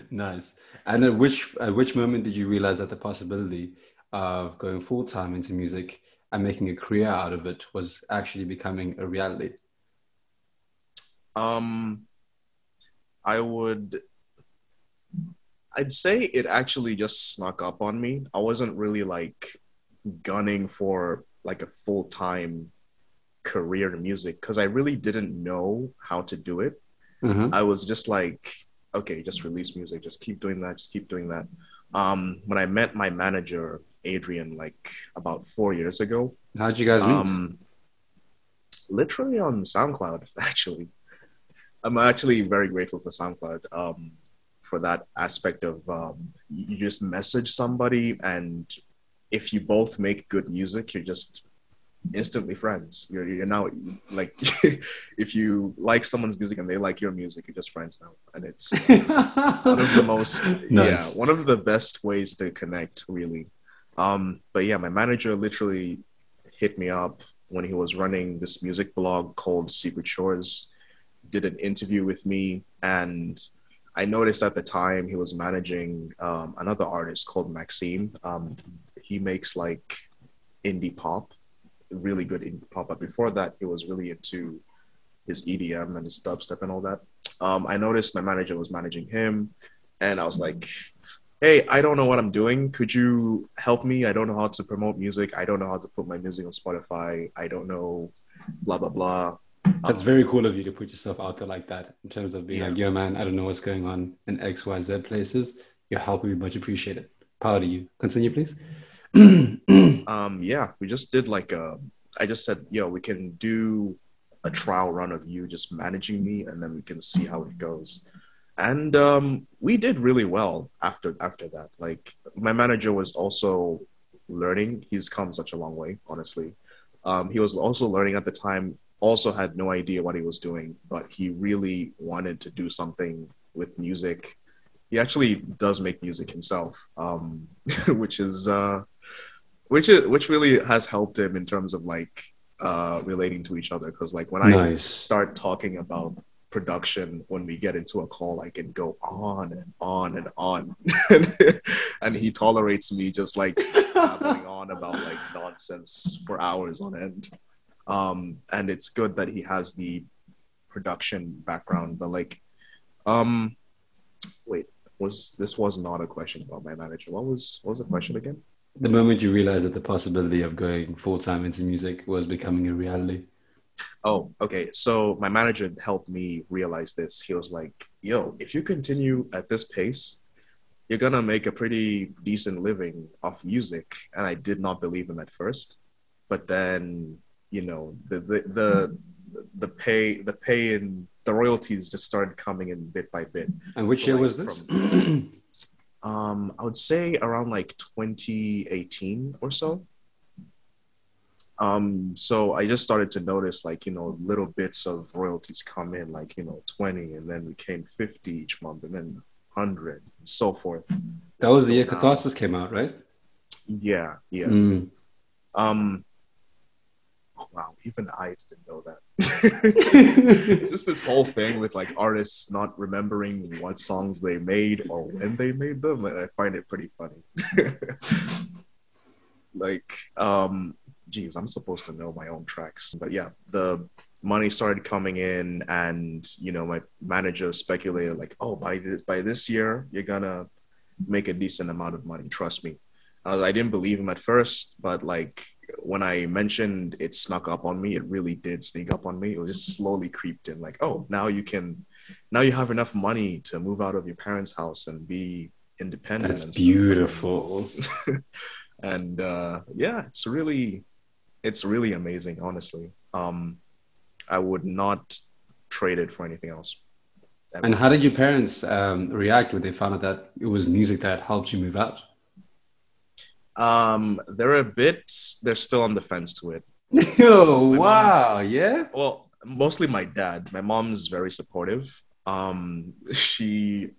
[LAUGHS] nice. And at which at which moment did you realize that the possibility of going full time into music and making a career out of it was actually becoming a reality? Um, I would. I'd say it actually just snuck up on me. I wasn't really like gunning for like a full time career in music because I really didn't know how to do it. Mm-hmm. I was just like, okay, just release music, just keep doing that, just keep doing that. Um, when I met my manager, Adrian, like about four years ago. How'd you guys meet? Um, literally on SoundCloud, [LAUGHS] actually. I'm actually very grateful for SoundCloud um, for that aspect of um, you just message somebody, and if you both make good music, you're just instantly friends. You're you're now like [LAUGHS] if you like someone's music and they like your music, you're just friends now, and it's uh, one of the most [LAUGHS] nice. yeah one of the best ways to connect really. Um, but yeah, my manager literally hit me up when he was running this music blog called Secret Shores did an interview with me, and I noticed at the time he was managing um, another artist called Maxime. Um, he makes like indie pop, really good indie pop. But before that, he was really into his EDM and his dubstep and all that. Um, I noticed my manager was managing him, and I was like, "Hey, I don't know what I'm doing. Could you help me? I don't know how to promote music. I don't know how to put my music on Spotify. I don't know, blah blah blah." That's um, very cool of you to put yourself out there like that in terms of being yeah. like, yo, man, I don't know what's going on in X, Y, Z places. Your help would be much appreciated. Proud of you. Continue, please. [CLEARS THROAT] um, yeah, we just did like a, I just said, yo, we can do a trial run of you just managing me and then we can see how it goes. And um, we did really well after after that. Like my manager was also learning. He's come such a long way, honestly. Um, he was also learning at the time also had no idea what he was doing, but he really wanted to do something with music. He actually does make music himself, um, [LAUGHS] which is uh, which is which really has helped him in terms of like uh, relating to each other. Because like when I start talking about production, when we get into a call, I can go on and on and on, [LAUGHS] and he tolerates me just like [LAUGHS] babbling on about like nonsense for hours on end um, and it's good that he has the production background. But like, um, wait, was this was not a question about my manager? What was what was the question again? The moment you realized that the possibility of going full time into music was becoming a reality. Oh, okay. So my manager helped me realize this. He was like, "Yo, if you continue at this pace, you're gonna make a pretty decent living off music." And I did not believe him at first, but then you know the the the, the pay the pay and the royalties just started coming in bit by bit. And which so year like was this? From, um, I would say around like 2018 or so. Um, so I just started to notice like, you know, little bits of royalties come in, like, you know, 20 and then became 50 each month and then 100 and so forth. That was the year Catharsis came out, right? Yeah, yeah. Mm. Um, wow, even I didn't know that. [LAUGHS] just this whole thing with like artists not remembering what songs they made or when they made them, and I find it pretty funny. [LAUGHS] like, um, geez, I'm supposed to know my own tracks, but yeah, the money started coming in, and you know, my manager speculated like, oh, by this by this year, you're gonna make a decent amount of money. Trust me. I didn't believe him at first, but like when I mentioned it snuck up on me, it really did sneak up on me. It was just slowly creeped in, like, oh, now you can, now you have enough money to move out of your parents' house and be independent. That's beautiful. [LAUGHS] and uh, yeah, it's really, it's really amazing, honestly. Um, I would not trade it for anything else. And how did your parents um, react when they found out that it was music that helped you move out? Um, they're a bit. They're still on the fence to it. [LAUGHS] oh wow! Yeah. Well, mostly my dad. My mom's very supportive. Um, she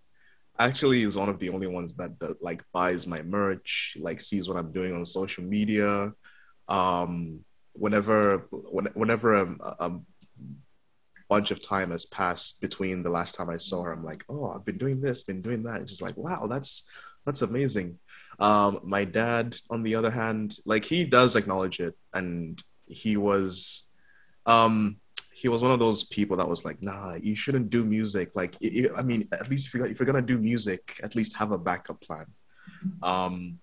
actually is one of the only ones that, that like buys my merch, like sees what I'm doing on social media. Um, whenever when, whenever a, a bunch of time has passed between the last time I saw her, I'm like, oh, I've been doing this, been doing that. It's just like, wow, that's that's amazing. Um, my dad, on the other hand, like he does acknowledge it, and he was, um, he was one of those people that was like, nah, you shouldn't do music. Like, it, I mean, at least if you're if you're gonna do music, at least have a backup plan. Um,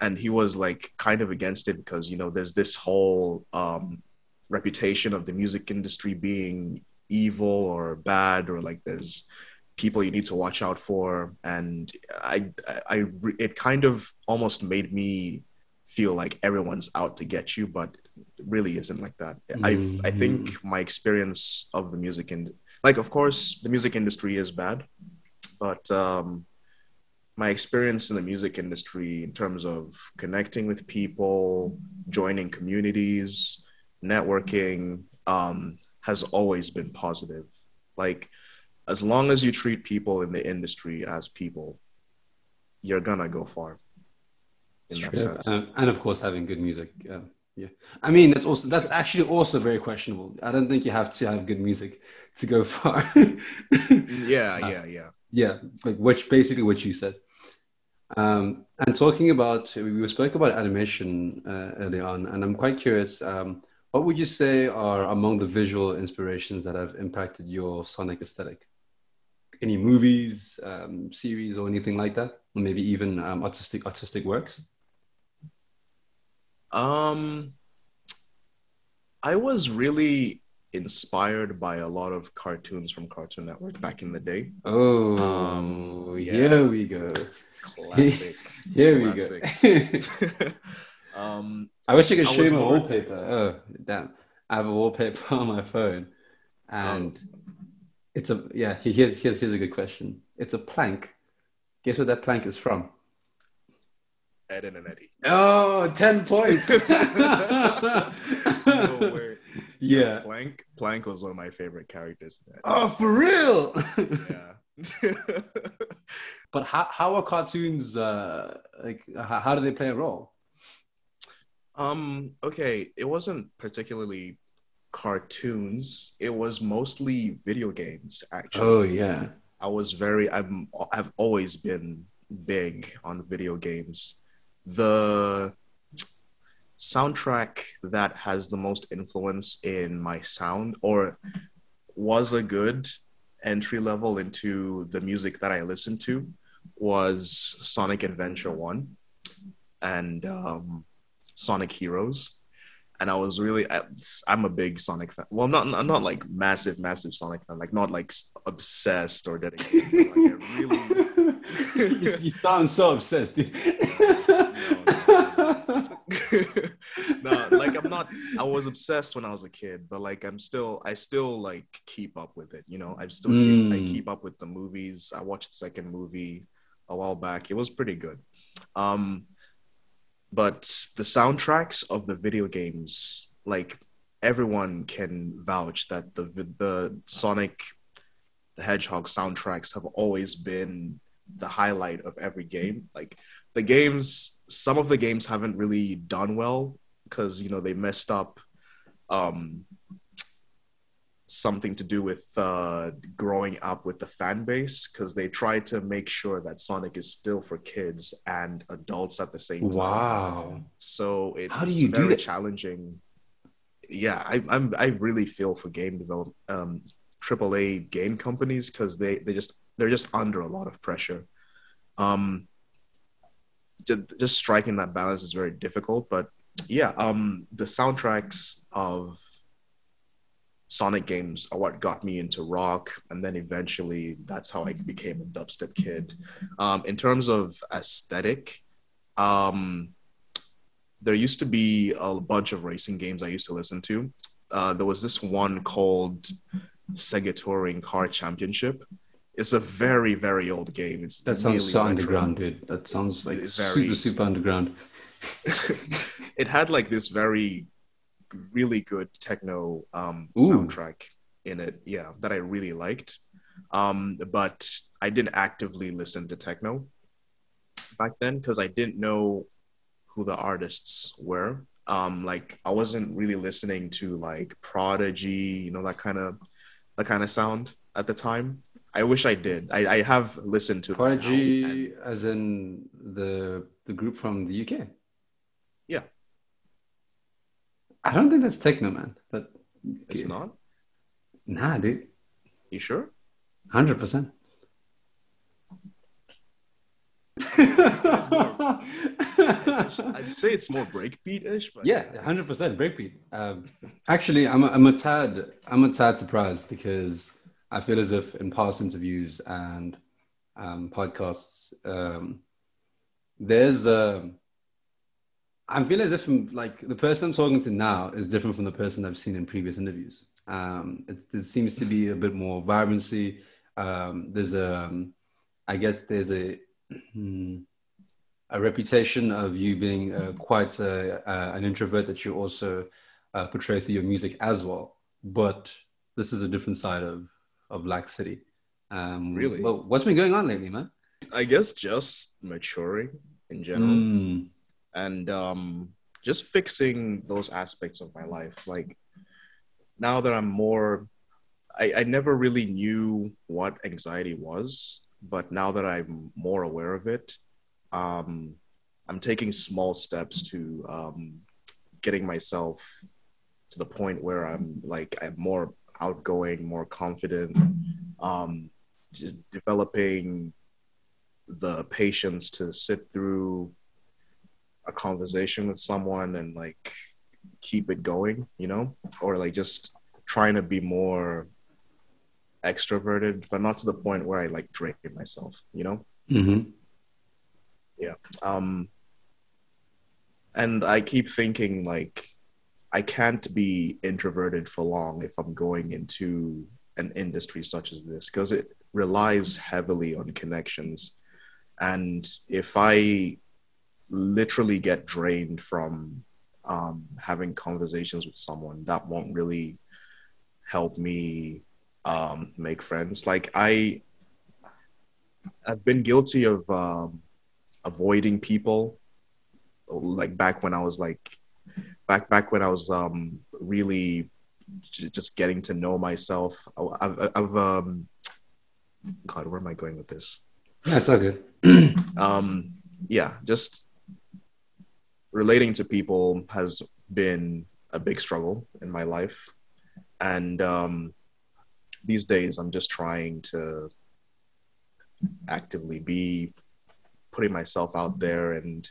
and he was like kind of against it because you know there's this whole um, reputation of the music industry being evil or bad or like there's people you need to watch out for. And i i it kind of almost made me feel like everyone's out to get you but really isn't like that. Mm-hmm. i i think my experience of the music and like of course the music industry is bad but um my experience in the music industry in terms of connecting with people joining communities networking um has always been positive. Like as long as you treat people in the industry as people, you're gonna go far. In that sense. Um, and of course, having good music. Um, yeah, I mean that's also that's actually also very questionable. I don't think you have to have good music to go far. [LAUGHS] yeah, uh, yeah, yeah, yeah. Like which basically what you said. Um, and talking about we spoke about animation uh, early on, and I'm quite curious. Um, what would you say are among the visual inspirations that have impacted your sonic aesthetic? Any movies, um, series, or anything like that, or maybe even um, artistic artistic works? Um, I was really inspired by a lot of cartoons from Cartoon Network back in the day. Oh, Um, yeah. here we go. Classic. [LAUGHS] Here we go. [LAUGHS] um, I wish I could I show you my wallpaper. Oh, damn. I have a wallpaper [LAUGHS] on my phone. And it's a, yeah, here's, here's, here's a good question. It's a plank. Guess where that plank is from? Ed and Eddie. Oh, 10 points. [LAUGHS] No way. [LAUGHS] yeah. Plank. Plank was one of my favorite characters. Oh, for real? Yeah. [LAUGHS] but how, how are cartoons, uh, like, how, how do they play a role? um. Okay. It wasn't particularly cartoons. It was mostly video games. Actually. Oh, yeah. I was very I'm I've always been big on video games. The soundtrack that has the most influence in my sound or was a good entry level into the music that I listened to was Sonic Adventure 1 and um, Sonic Heroes and I was really I, I'm a big Sonic fan. Well, not not not like massive massive Sonic fan, like not like obsessed or dedicated. [LAUGHS] like, I really [LAUGHS] you, you sound so obsessed, dude. [LAUGHS] no, like I'm not. I was obsessed when I was a kid, but like I'm still. I still like keep up with it. You know, I still keep, I Mm. keep up with the movies. I watched the second movie a while back. It was pretty good. Um, but the soundtracks of the video games, like everyone can vouch that the the Sonic the Hedgehog soundtracks have always been the highlight of every game. Like the games, some of the games haven't really done well because you know they messed up um, something to do with uh, growing up with the fan base because they try to make sure that Sonic is still for kids and adults at the same time. wow. So it's How do you do very that? challenging. Yeah, I, I'm I really feel for game develop um AAA game companies because they they just they're just under a lot of pressure. Um, ju- just striking that balance is very difficult. But yeah, um, the soundtracks of Sonic games are what got me into rock, and then eventually that's how I became a dubstep kid. Um, in terms of aesthetic, um, there used to be a bunch of racing games I used to listen to. Uh, there was this one called Sega Touring Car Championship. It's a very, very old game. It's That sounds so retro. underground, dude. That sounds like very- super, super underground. [LAUGHS] it had like this very, really good techno um, soundtrack in it. Yeah, that I really liked. Um, but I didn't actively listen to techno back then because I didn't know who the artists were. Um, like I wasn't really listening to like Prodigy, you know that kind of that kind of sound at the time. I wish I did. I, I have listened to Prodigy, as in the the group from the UK. Yeah. I don't think that's techno, man. But It's not. Nah, dude. You sure? Hundred percent. [LAUGHS] I'd say it's more breakbeat-ish, but Yeah, hundred percent breakbeat. Um, actually, I'm a, I'm a tad I'm a tad surprised because I feel as if in past interviews and um, podcasts, um, there's um I feel as if I'm, like the person I'm talking to now is different from the person I've seen in previous interviews. Um, it, there seems to be a bit more vibrancy. Um, there's a, um, guess there's a. hmm, a reputation of you being uh, quite uh, an introvert that you also uh, portray through your music as well. But this is a different side of of Laxcity. Um, Really? Well, what's been going on lately, man? I guess just maturing in general Mm, and um, just fixing those aspects of my life. Like now that I'm more, I, I never really knew what anxiety was, but now that I'm more aware of it, um, I'm taking small steps to um, getting myself to the point where I'm like I'm more outgoing, more confident, um, just developing the patience to sit through a conversation with someone and like keep it going, you know, or like just trying to be more extroverted, but not to the point where I like drain myself, you know? Mm-hmm. Yeah. Um, and I keep thinking like I can't be introverted for long if I'm going into an industry such as this because it relies heavily on connections. And if I literally get drained from um, having conversations with someone, that won't really help me um, make friends. Like I, I've been guilty of um, avoiding people. Like back when I was like, back back when I was um, really j- just getting to know myself. I've, I've um, God, where am I going with this? That's all good. [CLEARS THROAT] um, yeah, just relating to people has been a big struggle in my life, and um, these days I'm just trying to actively be putting myself out there. And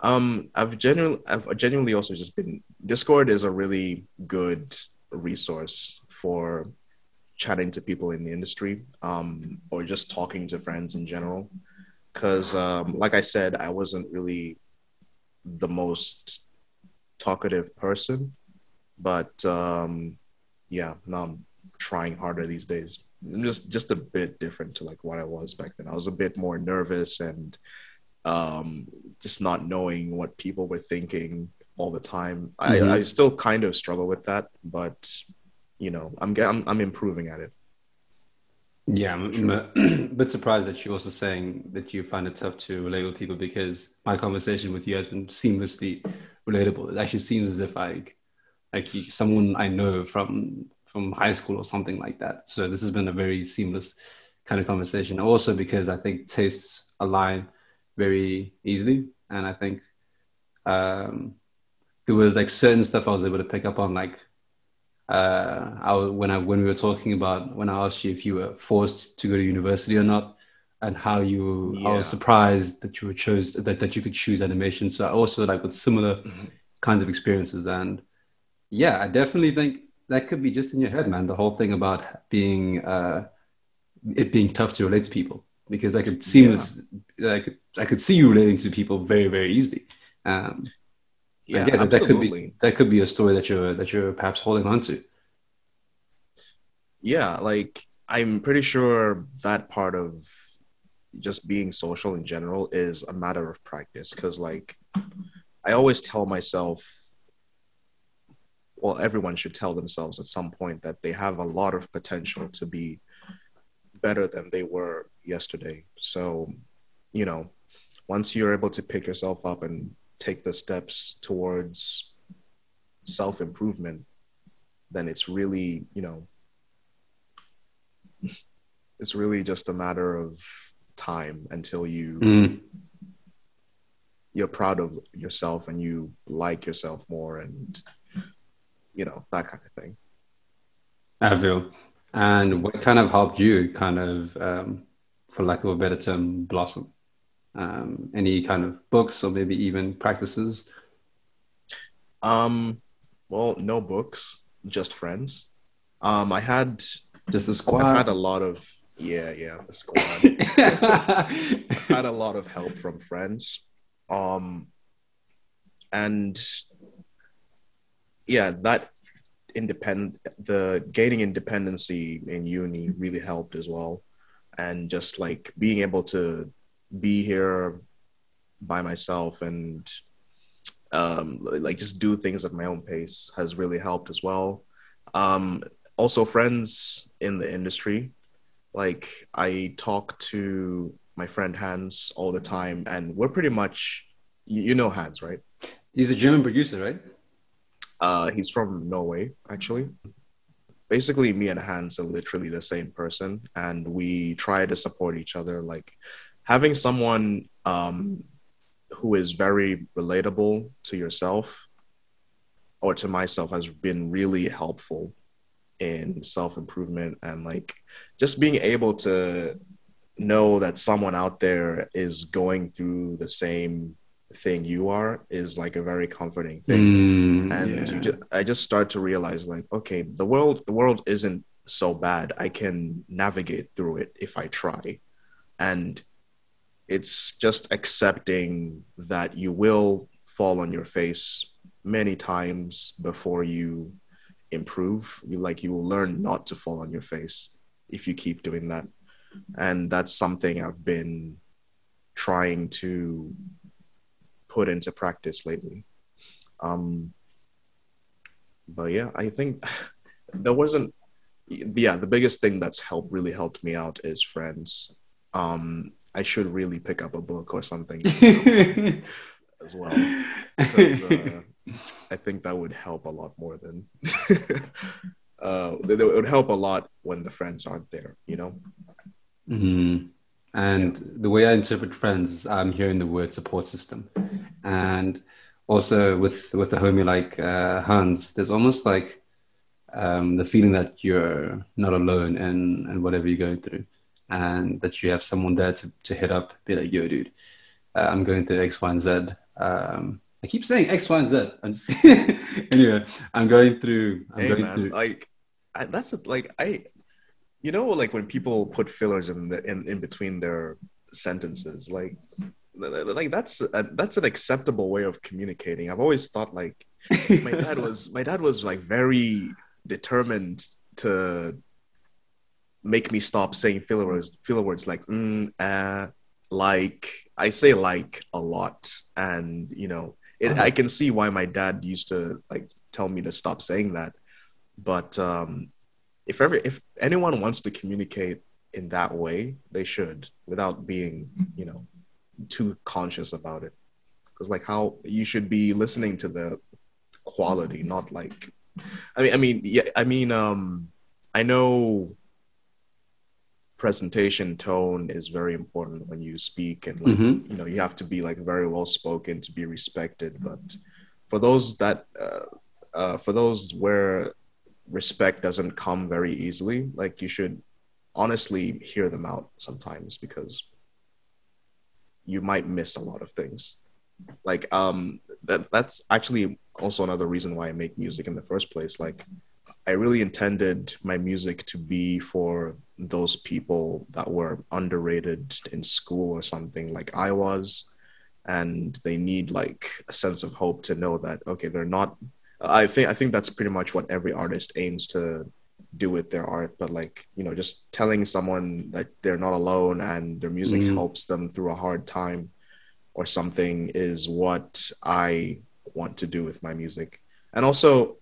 um i've genuinely i've genuinely also just been discord is a really good resource for chatting to people in the industry um or just talking to friends in general. Because um like i said i wasn't really the most talkative person but um yeah now i'm trying harder these days just just a bit different to like what I was back then. I was a bit more nervous and um, just not knowing what people were thinking all the time. Mm-hmm. I, I still kind of struggle with that, but you know, I'm I'm, I'm improving at it. Yeah, I'm, a [CLEARS THROAT] bit surprised that you're also saying that you find it tough to relate with people because my conversation with you has been seamlessly relatable. It actually seems as if like like someone I know from from high school or something like that. So this has been a very seamless kind of conversation. Also because I think tastes align very easily, and I think um, there was like certain stuff I was able to pick up on, like uh, I when I when we were talking about when I asked you if you were forced to go to university or not, and how you yeah. I was surprised that you were chose that, that you could choose animation. So I also like with similar mm-hmm. kinds of experiences and yeah, I definitely think that could be just in your head, man. The whole thing about being uh, it being tough to relate to people because I could see yeah. I could I could see you relating to people very very easily. Um, yeah, yeah that, that, could be that could be a story that you're that you're perhaps holding on to. Yeah, like I'm pretty sure that part of just being social in general is a matter of practice because like I always tell myself well, everyone should tell themselves at some point that they have a lot of potential to be better than they were yesterday. So, you know, once you're able to pick yourself up and take the steps towards self improvement, then it's really, you know, it's really just a matter of time until you mm. you're proud of yourself and you like yourself more and you know, that kind of thing. I feel. And what kind of helped you kind of, um, for lack of a better term, blossom? Um, any kind of books or maybe even practices? Um, well, no books, just friends. Um, I had just the squad. I had a lot of yeah, yeah, the squad. [LAUGHS] I had a lot of help from friends. Um, and yeah, that independent, the gaining independency in uni really helped as well, and just like being able to be here by myself and um, like just do things at my own pace has really helped as well. Um, also, friends in the industry, like I talk to my friend Hans all the time, and we're pretty much, you know, Hans, right? He's a German producer, right? Uh, he's from Norway, actually. Basically, me and Hans are literally the same person, and we try to support each other. Like having someone um, who is very relatable to yourself or to myself has been really helpful in self improvement and like just being able to know that someone out there is going through the same thing you are is like a very comforting thing. Mm, and yeah. you just, i just start to realize like okay the world the world isn't so bad. I can navigate through it if i try. And it's just accepting that you will fall on your face many times before you improve. You like you will learn not to fall on your face if you keep doing that. And that's something i've been trying to put into practice lately. Um but yeah i think [LAUGHS] there wasn't yeah the biggest thing that's helped really helped me out is friends. Um i should really pick up a book or something [LAUGHS] as well because uh, i think that would help a lot more than [LAUGHS] uh it would help a lot when the friends aren't there you know? Mhm. And the way I interpret friends, is I'm hearing the word support system, and also with with the homie like uh, Hans, there's almost like um, the feeling that you're not alone and and whatever you're going through, and that you have someone there to to hit up, be like, "Yo, dude, uh, I'm going through X, Y, and Z." Um, I keep saying X, Y, and Z. I'm just [LAUGHS] anyway. I'm going through. I'm hey going man through. like I, that's a, like i you know like when people put fillers in the in, in between their sentences like like that's a, that's an acceptable way of communicating i've always thought like [LAUGHS] my dad was my dad was like very determined to make me stop saying filler words filler words like mm, uh, like. I say like a lot. And you know it, i can see why my dad used to like tell me to stop saying that. But um if ever if anyone wants to communicate in that way they should without being you know too conscious about it. Because like how you should be listening to the quality not like i mean i mean yeah i mean um i know presentation tone is very important when you speak and like Mhm. you know you have to be like very well spoken to be respected. But for those that uh, uh, for those where respect doesn't come very easily like you should honestly hear them out sometimes because you might miss a lot of things. Like um that that's actually also another reason why i make music in the first place. Like i really intended my music to be for those people that were underrated in school or something like i was. And they need like a sense of hope to know that okay they're not i think i think that's pretty much what every artist aims to do with their art. But like you know just telling someone that they're not alone and their music Mhm. helps them through a hard time or something is what i want to do with my music. And also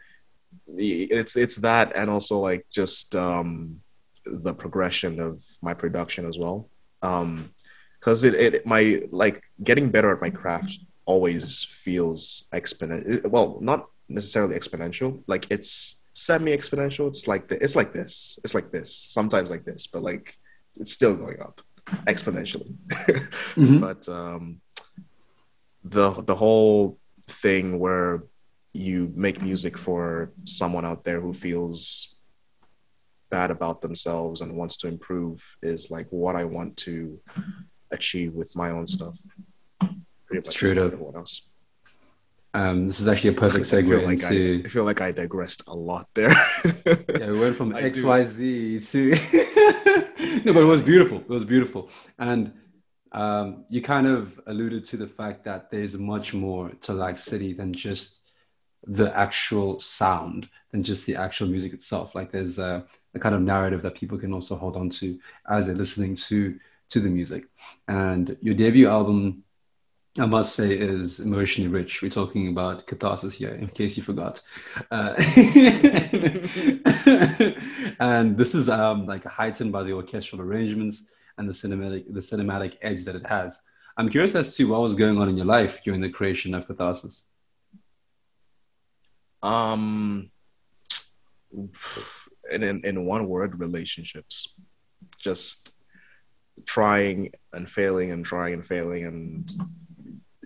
it's it's that and also like just um the progression of my production as well. Um because it, it my like getting better at my craft always feels exponential well not necessarily exponential. Like it's semi exponential it's like the, it's like this. It's like this. Sometimes like this but like it's still going up exponentially. [LAUGHS] Mhm. but um the the whole thing where you make music for someone out there who feels bad about themselves and wants to improve is like what I want to achieve with my own stuff. Pretty much Straight just like up. everyone else. Um, this is actually a perfect I segue like into. I, I feel like I digressed a lot there. [LAUGHS] Yeah, we went from [LAUGHS] XYZ to [LAUGHS] no, but it was beautiful. It was beautiful, and um, you kind of alluded to the fact that there's much more to Laxcity than just the actual sound, than just the actual music itself. Like there's a, a kind of narrative that people can also hold on to as they're listening to to the music. And your debut album, I must say, is emotionally rich. We're talking about catharsis here, in case you forgot. Uh, [LAUGHS] and this is um, like heightened by the orchestral arrangements and the cinematic the cinematic edge that it has. I'm curious as to what was going on in your life during the creation of Catharsis. Um in, in in one word relationships just trying and failing and trying and failing and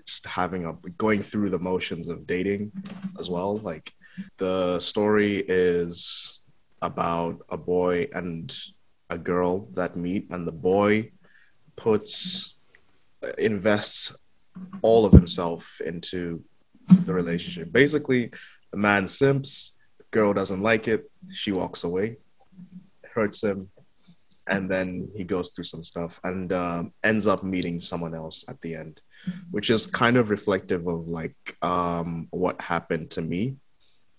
just having a going through the motions of dating as well like the story is about a boy and a girl that meet and the boy puts invests all of himself into the relationship. Basically, the man simps, girl doesn't like it, she walks away, hurts him, and then he goes through some stuff and um, ends up meeting someone else at the end, which is kind of reflective of like um, what happened to me.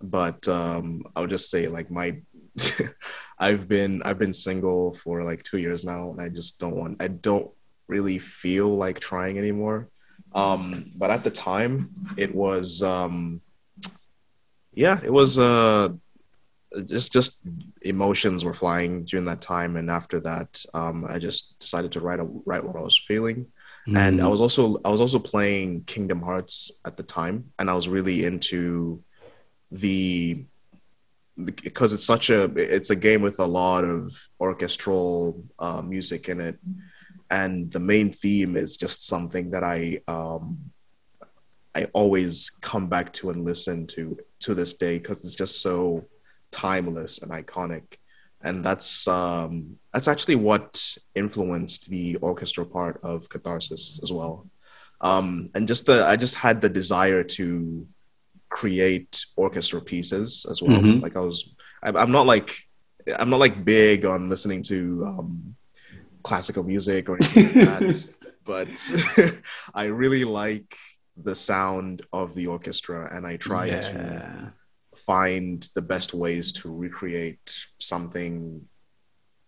But um, I'll just say like my [LAUGHS] I've been I've been single for like two years now, and I just don't want I don't really feel like trying anymore. Um, but at the time, it was um, yeah, it was uh, just just emotions were flying during that time, and after that, um, I just decided to write a, write what I was feeling. Mm. And I was also I was also playing Kingdom Hearts at the time, and I was really into the because it's such a it's a game with a lot of orchestral uh, music in it and the main theme is just something that i um i always come back to and listen to to this day because it's just so timeless and iconic and that's um that's actually what influenced the orchestral part of catharsis as well um and just the i just had the desire to create orchestra pieces as well. Mm-hmm. Like I was, I'm not like I'm not like big on listening to um, classical music or anything like that, [LAUGHS] but [LAUGHS] I really like the sound of the orchestra, and I try yeah. to find the best ways to recreate something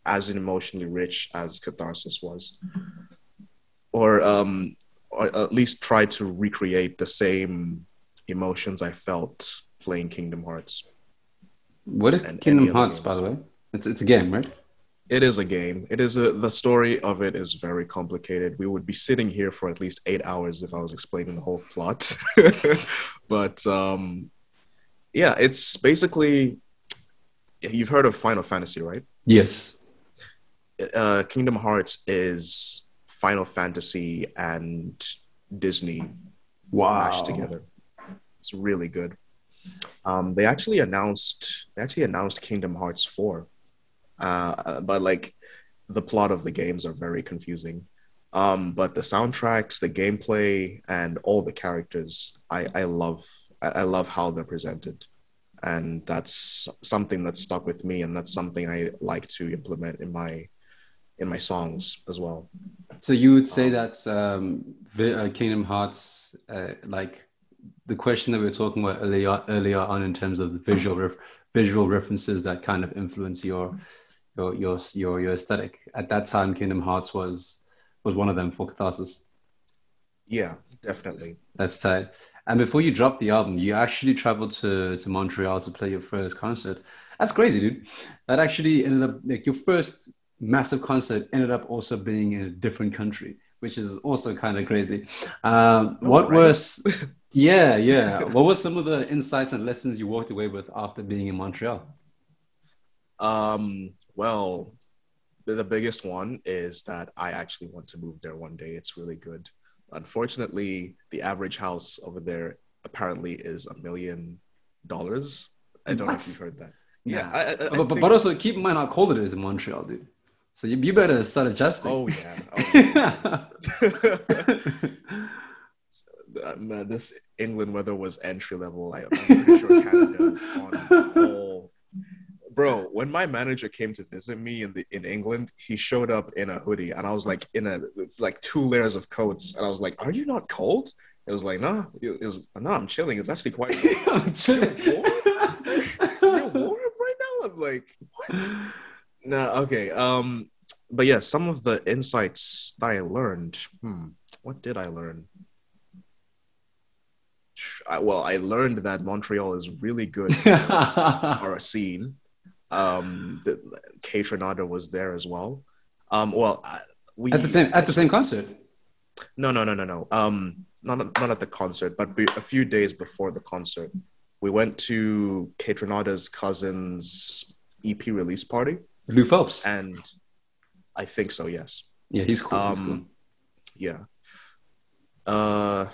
as emotionally rich as catharsis was or um or at least try to recreate the same emotions I felt playing Kingdom Hearts. What is Kingdom Hearts, by the way? It's it's a game, right? It is a game. It is a the story of it is very complicated. We would be sitting here for at least eight hours if I was explaining the whole plot. [LAUGHS] but um, yeah, it's basically you've heard of Final Fantasy, right? Yes. Uh, Kingdom Hearts is Final Fantasy and Disney wow. mashed together. It's really good. Um, they actually announced they actually announced Kingdom Hearts four, uh, but like the plot of the games are very confusing. Um, but the soundtracks, the gameplay, and all the characters, I, I love. I, I love how they're presented, and that's something that stuck with me, and that's something I like to implement in my in my songs as well. So you would say um, that um, uh, Kingdom Hearts, uh, like the question that we were talking about earlier earlier on in terms of the visual ref, visual references that kind of influence your your your your your aesthetic. At that time, Kingdom Hearts was was one of them for Catharsis. Yeah, definitely. That's, tight. And before you dropped the album, you actually traveled to to Montreal to play your first concert. That's crazy, dude. That actually ended up like your first massive concert ended up also being in a different country, which is also kind of crazy. Um, oh, what right. was [LAUGHS] Yeah, yeah. what were some of the insights and lessons you walked away with after being in Montreal? Um, well, the, the biggest one is that I actually want to move there one day. It's really good. Unfortunately, the average house over there apparently is a million dollars. I don't what? know if you've heard that. Yeah, I, I, I but, think... but also keep in mind how cold it is in Montreal, dude. So you, you better start adjusting. Oh yeah. [LAUGHS] Oh, yeah. [LAUGHS] [LAUGHS] man, this England weather was entry level. I, am pretty sure Canada is on all. Bro, when my manager came to visit me in the in England, he showed up in a hoodie, and I was like in a like two layers of coats, and I was like, "Are you not cold?" It was like, "No." Nah. It was, "No, I'm chilling. It's actually quite cold." [LAUGHS] I'm chilling. You're warm? warm right now. I'm like, what? No, okay. Um, but yeah, some of the insights that I learned. Hmm, what did I learn? I, well, I learned that Montreal is really good [LAUGHS] for a scene. Um, the, was there as well. Um, well, we at the same at the same concert. No, no, no, no, no. Um, not not at the concert, but a few days before the concert, we went to Kaytranada's cousin's EP release party. Lou Phelps, and I think so. Yes. Yeah, he's cool. Um, he's cool. yeah. Uh,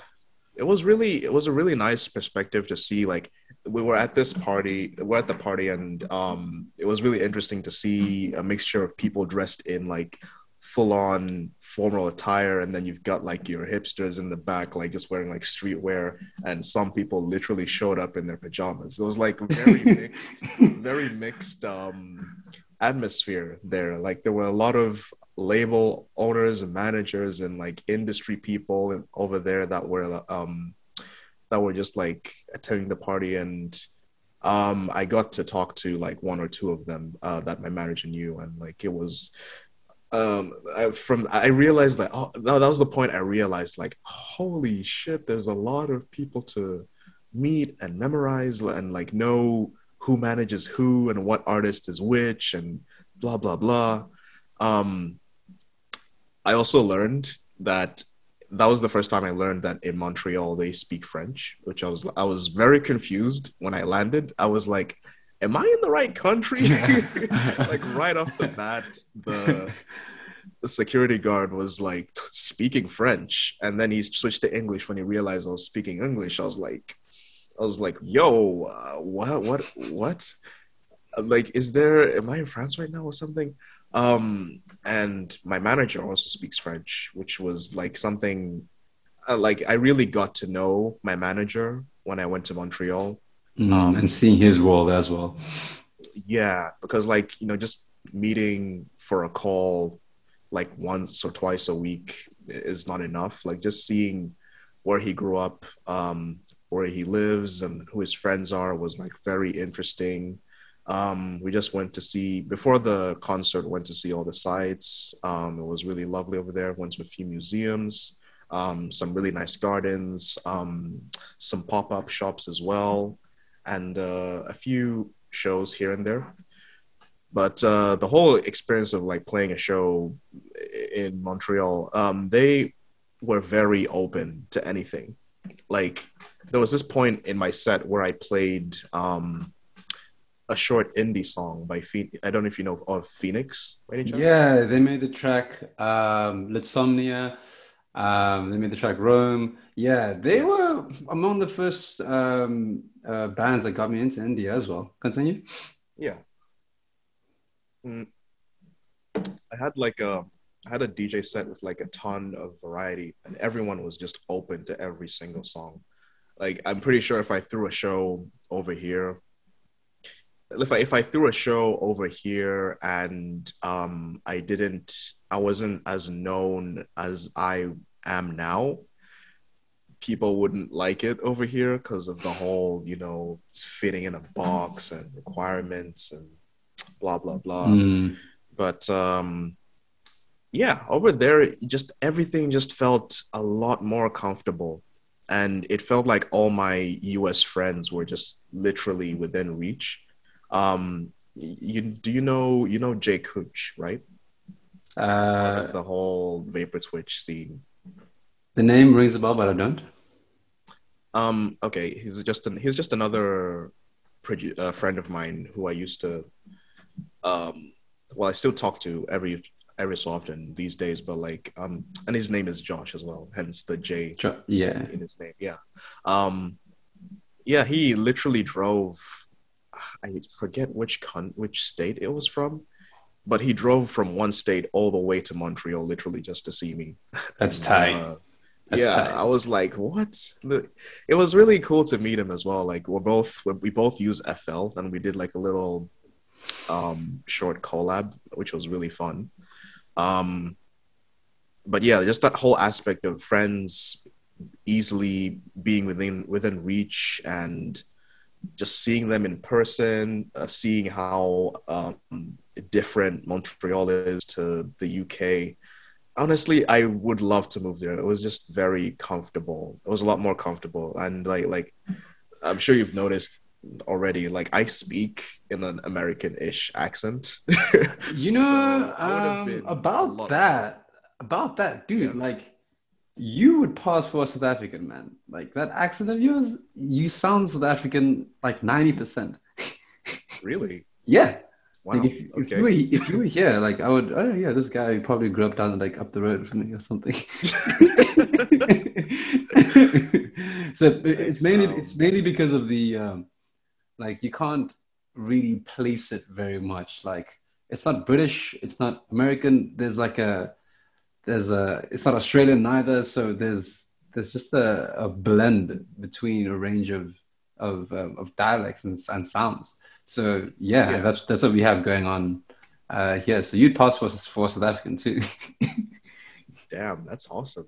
it was really it was a really nice perspective to see like we were at this party we're at the party and um it was really interesting to see a mixture of people dressed in like full on formal attire and then you've got like your hipsters in the back like just wearing like streetwear and some people literally showed up in their pajamas. It was like very [LAUGHS] mixed very mixed um atmosphere there. Like there were a lot of label owners and managers and like industry people over there that were um that were just like attending the party and um i got to talk to like one or two of them uh that my manager knew and like it was um I, from i realized that oh no that was the point i realized like holy shit there's a lot of people to meet and memorize and like know who manages who and what artist is which and blah blah blah. Um i also learned that that was the first time i learned that in montreal they speak french which i was i was very confused when i landed i was like am I in the right country? [LAUGHS] like right off the bat, the the security guard was like speaking French, and then he switched to English when he realized I was speaking English. I was like, I was like, "Yo, uh, what, what, what? Like, is there? Am I in France right now or something?" Um, and my manager also speaks French, which was like something. Uh, like I really got to know my manager when I went to Montreal mm, um, and seeing his world as well. Yeah, because like you know, just meeting for a call like once or twice a week is not enough. Like just seeing where he grew up, um, where he lives, and who his friends are was like very interesting. Um, we just went to see before the concert. Went to see all the sites. Um, it was really lovely over there. Went to a few museums, um, some really nice gardens, um, some pop up shops as well and uh, a few shows here and there. But uh, the whole experience of like playing a show in Montreal, um, they were very open to anything. Like there was this point in my set where I played um, a short indie song by Phe- I don't know if you know of Phoenix. Yeah, they made the track um, Lisztomania. Um, they made the track Rome. Yeah, they yes. were among the first um, uh, bands that got me into indie as well. Continue. Yeah. Mm. I had like a I had a DJ set with like a ton of variety, and everyone was just open to every single song. Like I'm pretty sure if I threw a show over here, if I if I threw a show over here and um I didn't I wasn't as known as I am now, people wouldn't like it over here because of the whole, you know, fitting in a box and requirements and blah blah blah. Mm. But um yeah, over there just everything just felt a lot more comfortable. And it felt like all my US friends were just literally within reach. Um you do you know you know Jay Hooch, right? Uh, the whole vaportwitch scene. The name rings a bell, but I don't. Um. Okay. He's just an, he's just another produ- uh, friend of mine who I used to. Um. Well, I still talk to every every so often these days, but like um, and his name is Josh as well. Hence the J. Jo- yeah. In his name, yeah. Um. Yeah, he literally drove. I forget which con which state it was from, but he drove from one state all the way to Montreal, literally just to see me. [LAUGHS] That's tight. Uh, that's yeah, tight. I was like, what? It was really cool to meet him as well. Like we're both we both use FL, and we did like a little um, short collab, which was really fun. Um, but yeah, just that whole aspect of friends easily being within within reach and just seeing them in person, uh, seeing how um, different Montreal is to the UK honestly i would love to move there. It was just very comfortable. It was a lot more comfortable. And like like i'm sure you've noticed already like i speak in an american-ish accent. You know [LAUGHS] so um, about that about that dude yeah. like you would pass for a south african man like that accent of yours you sound south african like 90% [LAUGHS] really yeah Wow. Like if, okay. if, you were if you were here, like I would, oh yeah, this guy probably grew up down like up the road from me or something. [LAUGHS] so it's mainly it's mainly because of the um, like you can't really place it very much. Like it's not British, it's not American. There's like a there's a it's not Australian neither, so there's there's just a, a blend between a range of of um, of dialects and, and sounds. So yeah, yeah, that's that's what we have going on uh, here. So you'd pass for for South African too. [LAUGHS] Damn, that's awesome.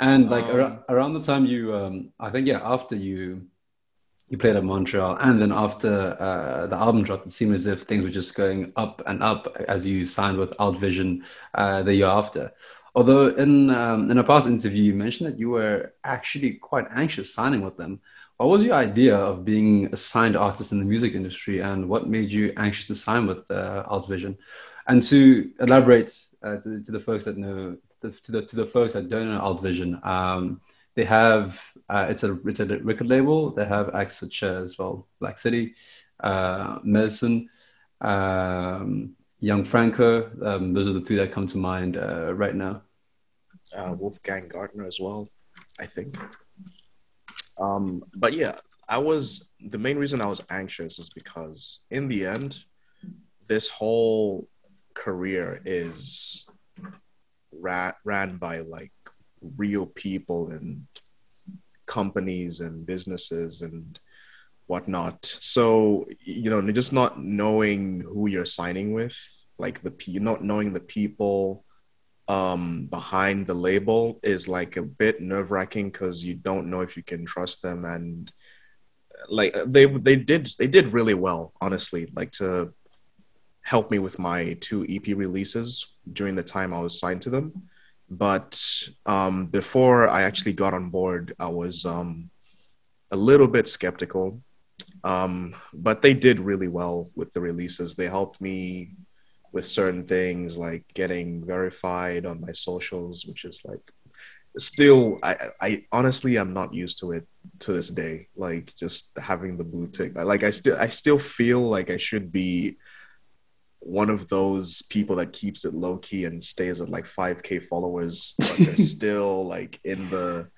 and like um, ar- around the time you, um, I think yeah, after you you played at Montreal, and then after uh, the album dropped, it seemed as if things were just going up and up as you signed with Alt Vision uh, the year after. Although in um, in a past interview, you mentioned that you were actually quite anxious signing with them. What was your idea of being a signed artist in the music industry, and what made you anxious to sign with uh, Alt Vision? And to elaborate uh, to, to, the folks that know, to the, to the, folks that don't know Alt Vision, um, they have uh, it's a it's a record label. They have acts such as well Black City, uh, Medasin, um, Young Franco. Um, those are the three that come to mind uh, right now. Uh, Wolfgang Gartner as well, I think. Um, but yeah, I was the main reason I was anxious is because in the end, this whole career is ran ran by like real people and companies and businesses and whatnot. So you know, just not knowing who you're signing with, like the not knowing the people um, behind the label is like a bit nerve wracking because you don't know if you can trust them and like they they did they did really well honestly like to help me with my two EP releases during the time I was signed to them but um, before I actually got on board, I was um, a little bit skeptical. Um, but they did really well with the releases. They helped me with certain things like getting verified on my socials, which is like still I, I honestly I'm not used to it to this day. Like just having the blue tick. Like I still I still feel like I should be one of those people that keeps it low key and stays at like 5k followers but they're [LAUGHS] still like in the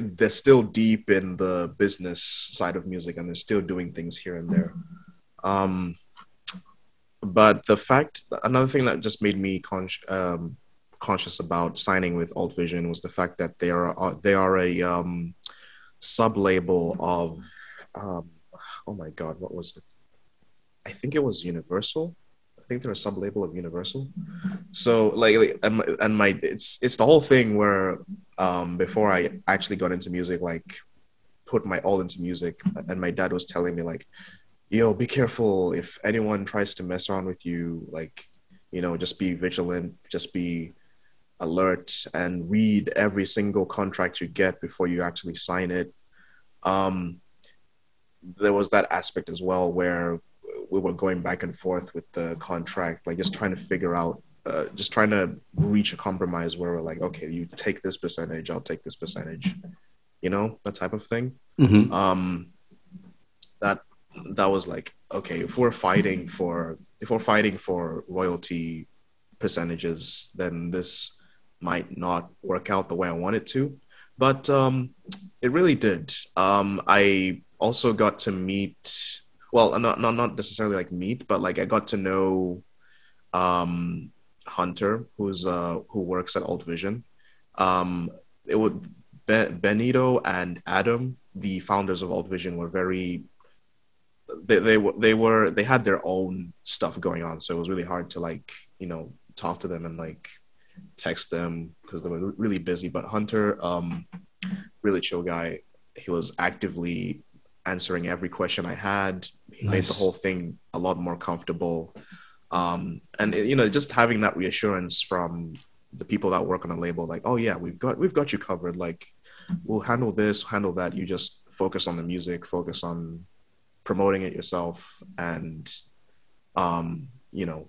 they're still deep in the business side of music and they're still doing things here and there. Um but the fact another thing that just made me con- um, conscious about signing with alt vision was the fact that they are uh, they are a um sub label of um oh my god what was it I think it was Universal. I think they're a sub label of Universal. So like, and my, and my it's it's the whole thing where um, before I actually got into music, like put my all into music, and my dad was telling me like, "Yo, be careful if anyone tries to mess around with you. Like, you know, just be vigilant, just be." alert and read every single contract you get before you actually sign it um, there was that aspect as well where we were going back and forth with the contract, like just trying to figure out, uh, just trying to reach a compromise where we're like, okay, you take this percentage, I'll take this percentage, you know, that type of thing. Mm-hmm. Um, that that was like, okay, if we're fighting for if we're fighting for royalty percentages, then this might not work out the way I want it to. But um, it really did. Um, I also got to meet well not not not necessarily like meet but like i got to know um hunter who's uh who works at alt vision um it would Be- benito and adam the founders of alt vision were very they, they they were they had their own stuff going on so it was really hard to like you know talk to them and like text them because they were really busy but hunter um really chill guy he was actively answering every question I had. Nice. made the whole thing a lot more comfortable. Um, and you know, just having that reassurance from the people that work on a label, like, oh yeah, we've got we've got you covered. Like, we'll handle this, handle that. You just focus on the music, focus on promoting it yourself, and um, you know,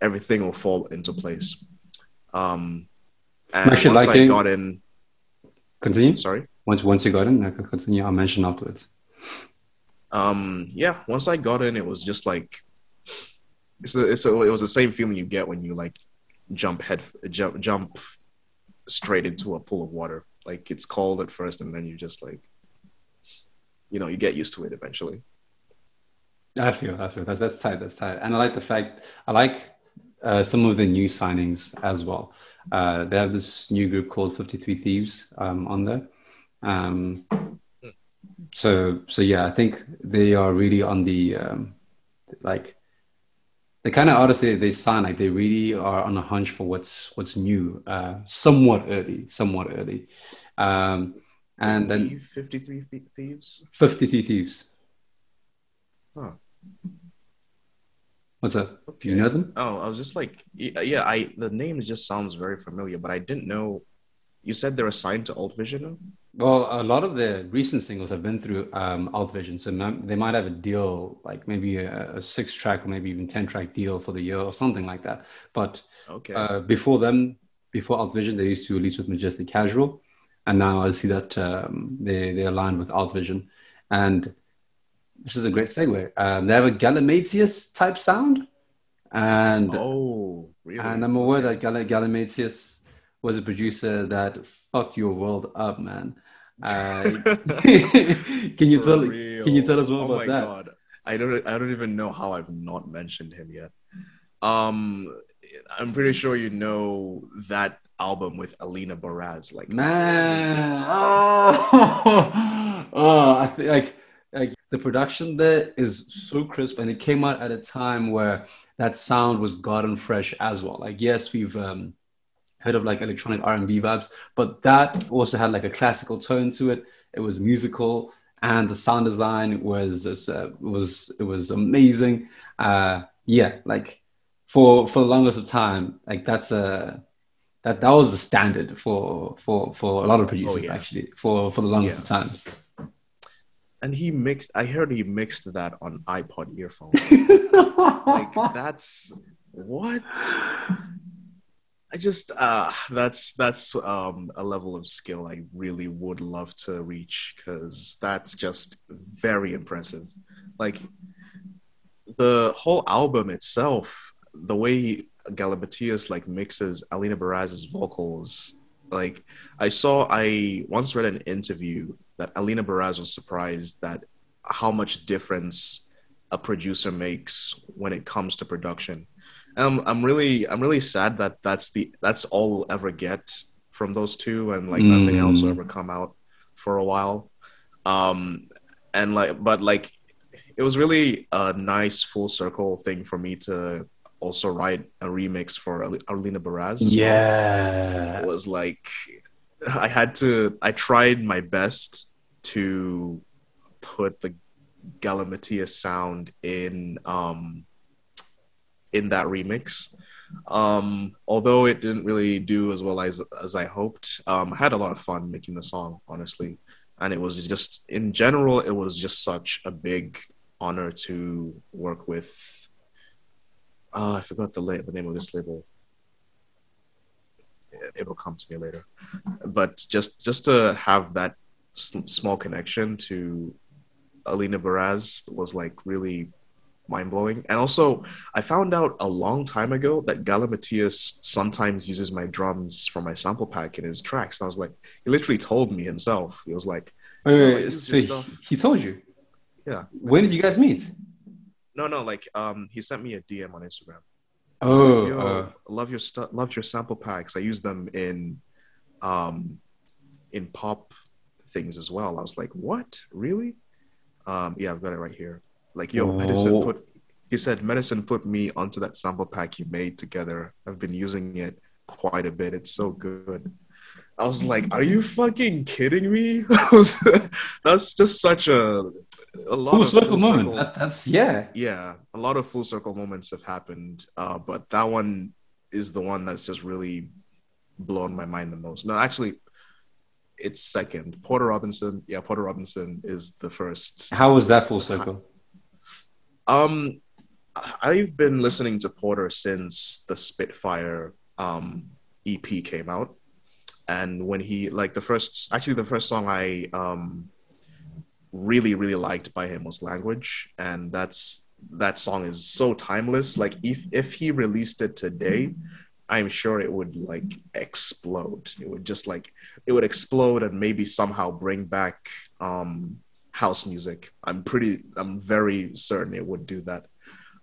everything will fall into place. Um, and once liking... I got in, continue. Sorry. Once once you got in, I can continue. I'll mention afterwards um, yeah, once I got in, it was just like it's a, it's a, it was the same feeling you get when you like jump head jump jump straight into a pool of water. Like it's cold at first, and then you just like you know you get used to it eventually. I feel I feel that's that's tight that's tight, and I like the fact I like uh, some of the new signings as well. Uh, they have this new group called 53 Thieves um, on there. Um, so, so yeah, I think they are really on the um, like the kind of artists they, they sign. Like they really are on a hunch for what's what's new. Uh, somewhat early, somewhat early. Um, and then 53 Thieves. 53 Thieves. Huh. What's up? Okay. You know them? Oh, I was just like, yeah, I the name just sounds very familiar, but I didn't know. You said they're assigned to Alt Vision. Well, a lot of the recent singles have been through um, Alt Vision, so they might have a deal, like maybe a, a six-track or maybe even ten-track deal for the year or something like that. But okay. uh, before them, before Alt Vision, they used to release with Majestic Casual, and now I see that um, they they aligned with Alt Vision, and this is a great segue. Um, they have a Galimatias type sound, and oh, really? And I'm aware that Gal- Galimatias was a producer that fucked your world up, man. [LAUGHS] Uh, [LAUGHS] can you For tell? Real? Can you tell us more oh about that? God. I don't. I don't even know how I've not mentioned him yet. Um, I'm pretty sure you know that album with Alina Baraz. Like, man, [LAUGHS] oh, oh I feel like like the production there is so crisp and it came out at a time where that sound was garden fresh as well like yes we've um, heard of like electronic r&b vibes but that also had like a classical tone to it. It was musical and the sound design was uh, was it was amazing. Uh, yeah like for for the longest of time like that's a that that was the standard for for for a lot of producers oh, yeah. actually for for the longest yeah. of times. And he mixed i heard he mixed that on ipod earphones. [LAUGHS] Like that's what i just uh that's that's um a level of skill i really would love to reach because that's just very impressive like the whole album itself the way Galimatias like mixes Alina Baraz's vocals like I saw I once read an interview that Alina Baraz was surprised that how much difference a producer makes when it comes to production. And I'm, I'm really I'm really sad that that's the that's all we'll ever get from those two, and like mm. nothing else will ever come out for a while. Um, and like, but like, it was really a nice full circle thing for me to also write a remix for Alina Baraz. Yeah, well. it was like I had to. I tried my best to put the Galimatias sound in um, in that remix. Um, although it didn't really do as well as as I hoped, um, I had a lot of fun making the song, honestly. And it was just, in general, it was just such a big honor to work with. Uh, I forgot the la- the name of this label it will come to me later. But just just to have that small connection to Alina Baraz was like really mind blowing. And also, I found out a long time ago that Galimatias sometimes uses my drums for my sample pack in his tracks. And I was like, he literally told me himself. He was like, wait, wait, wait so he told you? Yeah. When did you guys meet? No, no, like um, he sent me a DM on Instagram. Oh, like, uh, love your stuff. Love your sample packs. I use them in, um, in pop things as well. I was like, what? Really? Um, yeah, I've got it right here. Like, yo, oh. Medasin put. He said, Medasin put me onto that sample pack you made together. I've been using it quite a bit. It's so good. I was like, "Are you fucking kidding me?" [LAUGHS] that's just such a a lot full of circle full moment. Circle, that, that's yeah, yeah. A lot of full circle moments have happened, uh, but that one is the one that's just really blown my mind the most. No, actually, it's second. Porter Robinson, yeah, Porter Robinson is the first. How was that full circle? Um, I've been listening to Porter since the Spitfire um EP came out, and when he like the first, actually the first song I um really really liked by him was language. And that's that song is so timeless. Like if if he released it today i'm sure it would like explode. It would just like it would explode and maybe somehow bring back um house music. I'm pretty i'm very certain it would do that.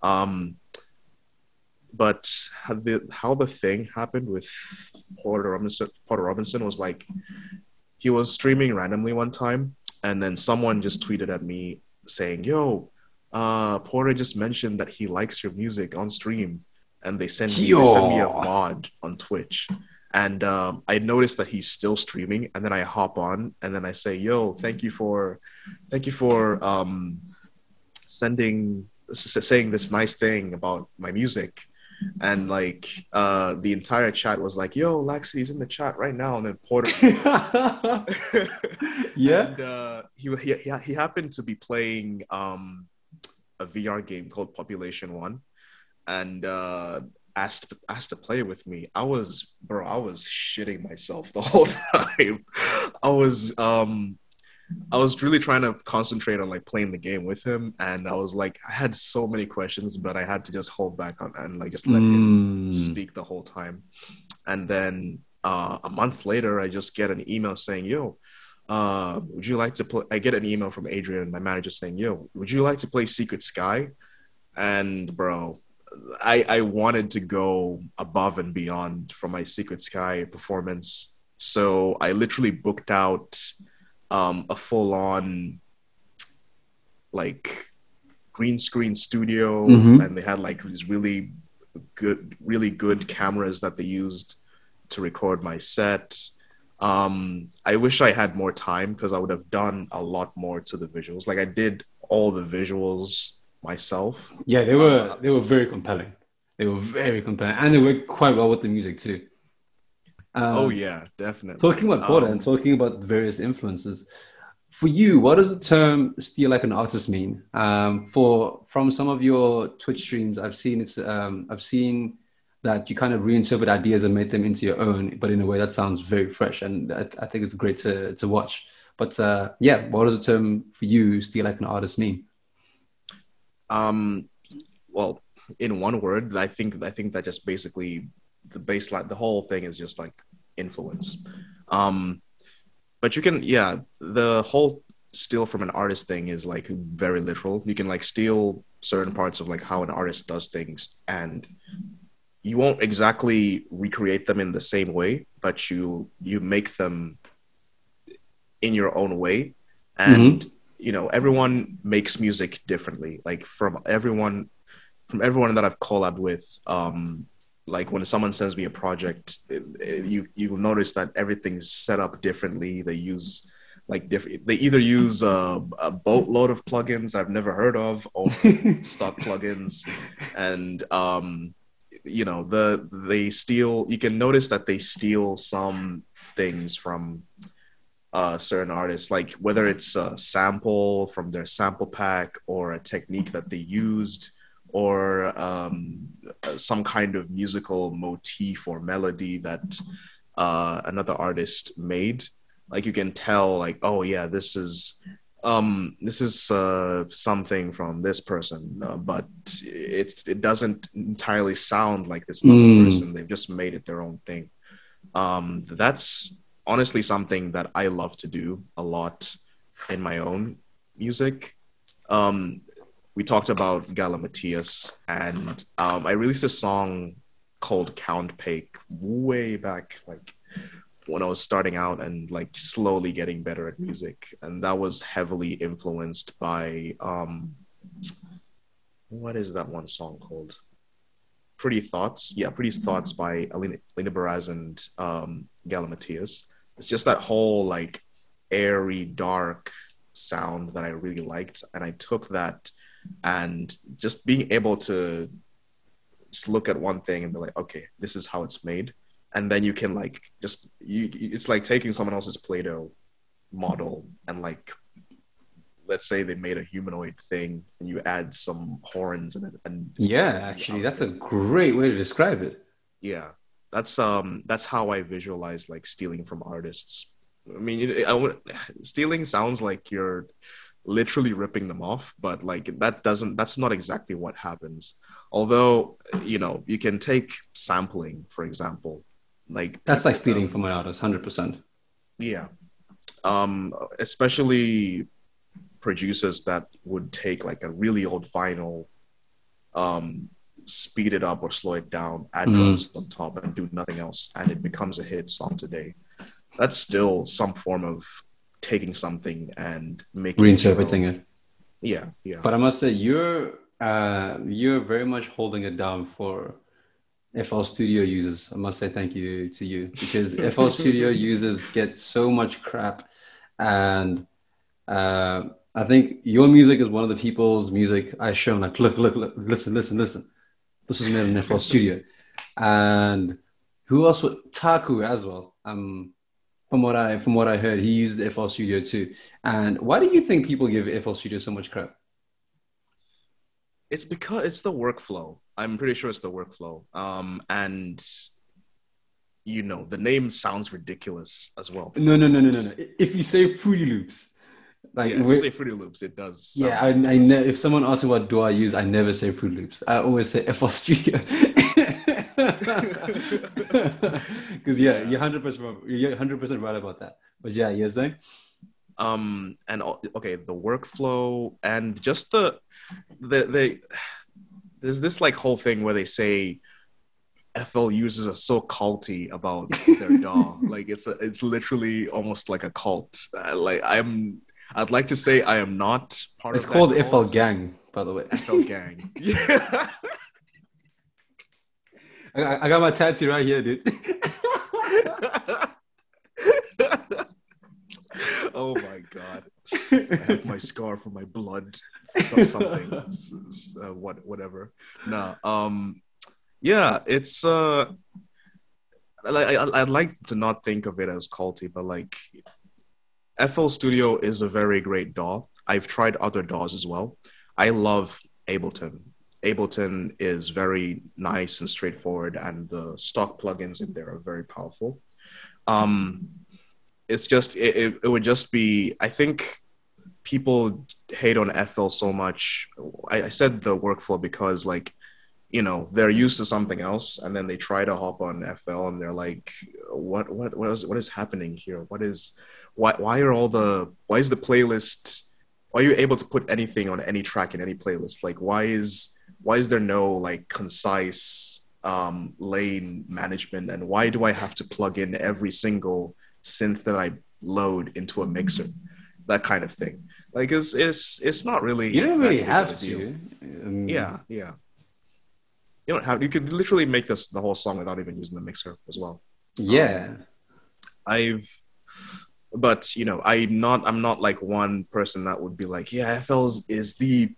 Um but how the how the thing happened with Porter Robinson Porter Robinson was like he was streaming randomly one time and then someone just tweeted at me saying, "Yo, uh, Porter just mentioned that he likes your music on stream," and they sent me, they sent me a mod on Twitch. And um, I noticed that he's still streaming, and then I hop on, and then I say, "Yo, thank you for, thank you for um, sending, saying this nice thing about my music." and like uh the entire chat was like yo Laxcity's in the chat right now and then porter [LAUGHS] yeah [LAUGHS] and, uh, he, he he happened to be playing um a vr game called population one and uh asked asked to play with me i was bro i was shitting myself the [LAUGHS] whole time i was um I was really trying to concentrate on like playing the game with him, and I was like, I had so many questions, but I had to just hold back on and like just let mm. him speak the whole time. And then uh, a month later, I just get an email saying, "Yo, uh, would you like to play?" I get an email from Adrian, my manager, saying, "Yo, would you like to play Secret Sky?" And bro, I I wanted to go above and beyond for my Secret Sky performance, so I literally booked out um, a full on like green screen studio mm-hmm. and they had like these really good really good cameras that they used to record my set. Um i wish i had more time because i would have done a lot more to the visuals. Like i did all the visuals myself yeah they were they were very compelling they were very compelling and they worked quite well with the music too um, oh yeah, definitely. Talking about Porter um, and talking about various influences, for you, what does the term "steal like an artist" mean? Um, for from some of your Twitch streams, I've seen it's um, I've seen that you kind of reinterpret ideas and make them into your own, but in a way that sounds very fresh, and I, I think it's great to to watch. But uh, yeah, what does the term for you "steal like an artist" mean? Um, well, in one word, I think I think that just basically the baseline, the whole thing is just like influence. Um, but you can, yeah, the whole steal from an artist thing is like very literal. You can like steal certain parts of like how an artist does things, and you won't exactly recreate them in the same way, but you you make them in your own way, and mm-hmm. You know everyone makes music differently. Like from everyone, from everyone that I've collabed with, um, like when someone sends me a project it, it, you you notice that everything's set up differently they use like different they either use a, a boatload of plugins i've never heard of or [LAUGHS] stock plugins and um you know the they steal you can notice that they steal some things from uh, certain artists, like whether it's a sample from their sample pack or a technique that they used or um, some kind of musical motif or melody that uh, another artist made like you can tell like oh yeah this is um this is uh something from this person uh, but it it doesn't entirely sound like this other mm. person they've just made it their own thing um that's honestly something that i love to do a lot in my own music um we talked about Galimatias, and um, I released a song called Count Pake way back, like when I was starting out and like slowly getting better at music, and that was heavily influenced by um, what is that one song called? Pretty Thoughts, yeah, Pretty Thoughts by Alina, Alina Baraz and um, Galimatias. It's just that whole like airy, dark sound that I really liked, and I took that and just being able to just look at one thing and be like okay this is how it's made. And then you can like just you it's like taking someone else's play-doh model and like let's say they made a humanoid thing and you add some horns in it and yeah actually that's a great way to describe it. Yeah that's um that's how i visualize like stealing from artists. I mean I would, [SIGHS] stealing sounds like you're literally ripping them off but like that doesn't that's not exactly what happens. Although you know you can take sampling for example like that's like stealing um, from an artist 100% yeah. Um especially producers that would take like a really old vinyl um speed it up or slow it down, add Mm. drums on top, and do nothing else, and it becomes a hit song today. That's still some form of taking something and making Reinterpreting it. Yeah, yeah. But I must say, you're uh, you're very much holding it down for FL Studio users. I must say thank you to you because [LAUGHS] FL Studio users get so much crap, and uh, I think your music is one of the people's music I show them like, look, look, look, listen, listen, listen. This was made in FL Studio, and who else? would Taku as well. Um, from what I from what I heard, he used FL Studio too. And why do you think people give FL Studio so much crap? It's because it's the workflow. I'm pretty sure it's the workflow. Um, and you know, the name sounds ridiculous as well. No, no, no, no, no, no. If you say Fruity Loops, like yeah, if we- you say Fruity Loops, it does. yeah, I, I ne- if someone asks me what do I use, I never say Fruity Loops. I always say FL Studio. [LAUGHS] Because yeah, you're hundred percent you're hundred percent right about that. But yeah, you're saying um and okay the workflow and just the the they there's this like whole thing where they say FL users are so culty about their [LAUGHS] dog like it's a, it's literally almost like a cult uh, like I'm I'd like to say I am not part it's of It's called that FL. Gang, by the way. FL gang yeah [LAUGHS] I, I got my tattoo right here, dude. [LAUGHS] oh my god I have my scar for my blood or something. [LAUGHS] Uh, what, whatever. No. Um. Yeah, it's uh. Like I, I'd like to not think of it as culty, but like, FL Studio is a very great DAW. I've tried other DAWs as well. I love Ableton. Ableton is very nice and straightforward, and the stock plugins in there are very powerful. Um, it's just it, it, it would just be. I think people hate on FL so much. I, I said the workflow because like you know they're used to something else and then they try to hop on FL and they're like what what what is what is happening here what is why why are all the why is the playlist why are you able to put anything on any track in any playlist like why is why is there no like concise um lane management and why do I have to plug in every single synth that I load into a mixer that kind of thing like it's it's it's not really You don't really have to. Um, Yeah, yeah. You don't have. You could literally make this the whole song without even using the mixer as well. Yeah. I've, but you know, I'm not. I'm not like one person that would be like, yeah, FL is, the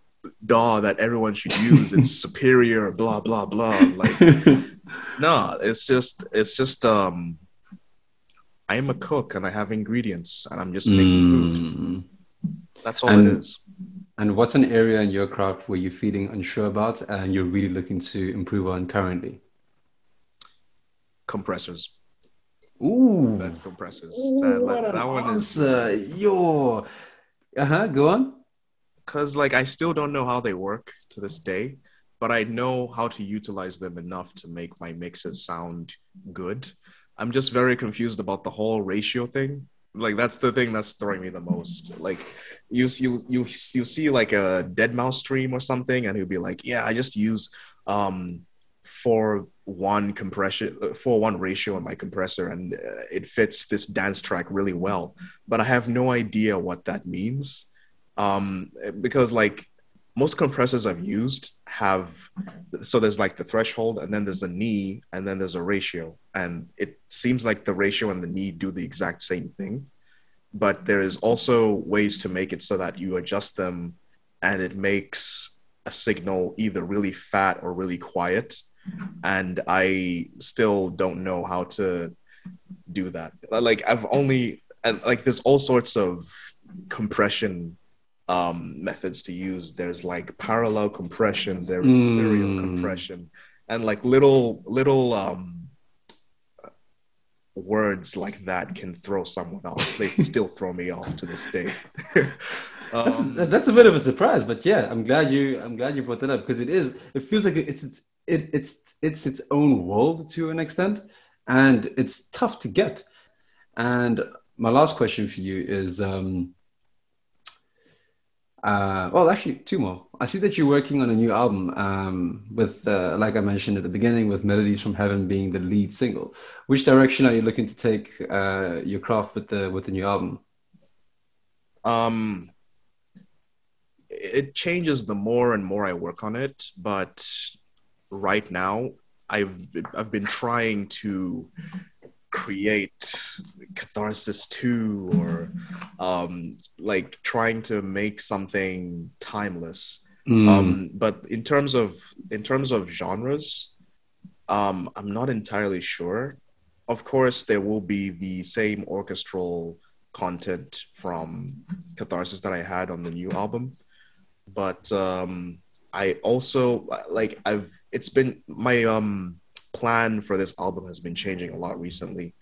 DAW that everyone should use. It's [LAUGHS] superior. Blah blah blah. Like, [LAUGHS] no, it's just. It's just. Um, I am a cook and I have ingredients and I'm just making food. Mm. That's all And- it is. And what's an area in your craft where you're feeling unsure about and you're really looking to improve on currently? Compressors. Ooh, That's compressors. Ooh, that, what that, one is answer. Yo. Uh huh. Go on. because like I still don't know how they work to this day, but I know how to utilize them enough to make my mixes sound good. I'm just very confused about the whole ratio thing. Like that's the thing that's throwing me the most. Like you you you you see like a deadmau5 stream or something, and he'll be like, "Yeah, I just use um four one compression four one ratio on my compressor, and uh, it fits this dance track really well." But I have no idea what that means. Um because like most compressors i've used have so there's like the threshold and then there's a knee and then there's a ratio. And it seems like the ratio and the knee do the exact same thing. But there is also ways to make it so that you adjust them and it makes a signal either really fat or really quiet and i still don't know how to do that like i've only and like there's all sorts of compression um, methods to use. There's like parallel compression, there is serial Mm. compression, and like little little um, words like that can throw someone off. They still throw me off to this day. [LAUGHS] That's um, that's a bit of a surprise, but yeah, I'm glad you I'm glad you brought that up because it is it feels like it's it's it, it's it's its own world to an extent, and it's tough to get. And my last question for you is, um, Uh, well, actually, two more. I see that you're working on a new album um, with, uh, like I mentioned at the beginning, with Melodies from Heaven being the lead single. Which direction are you looking to take uh, your craft with the with the new album? Um, it changes the more and more I work on it, but right now I've I've been trying to create catharsis too or um like trying to make something timeless mm. um but in terms of in terms of genres um i'm not entirely sure of course there will be the same orchestral content from catharsis that i had on the new album but um i also like i've it's been my um plan for this album has been changing a lot recently.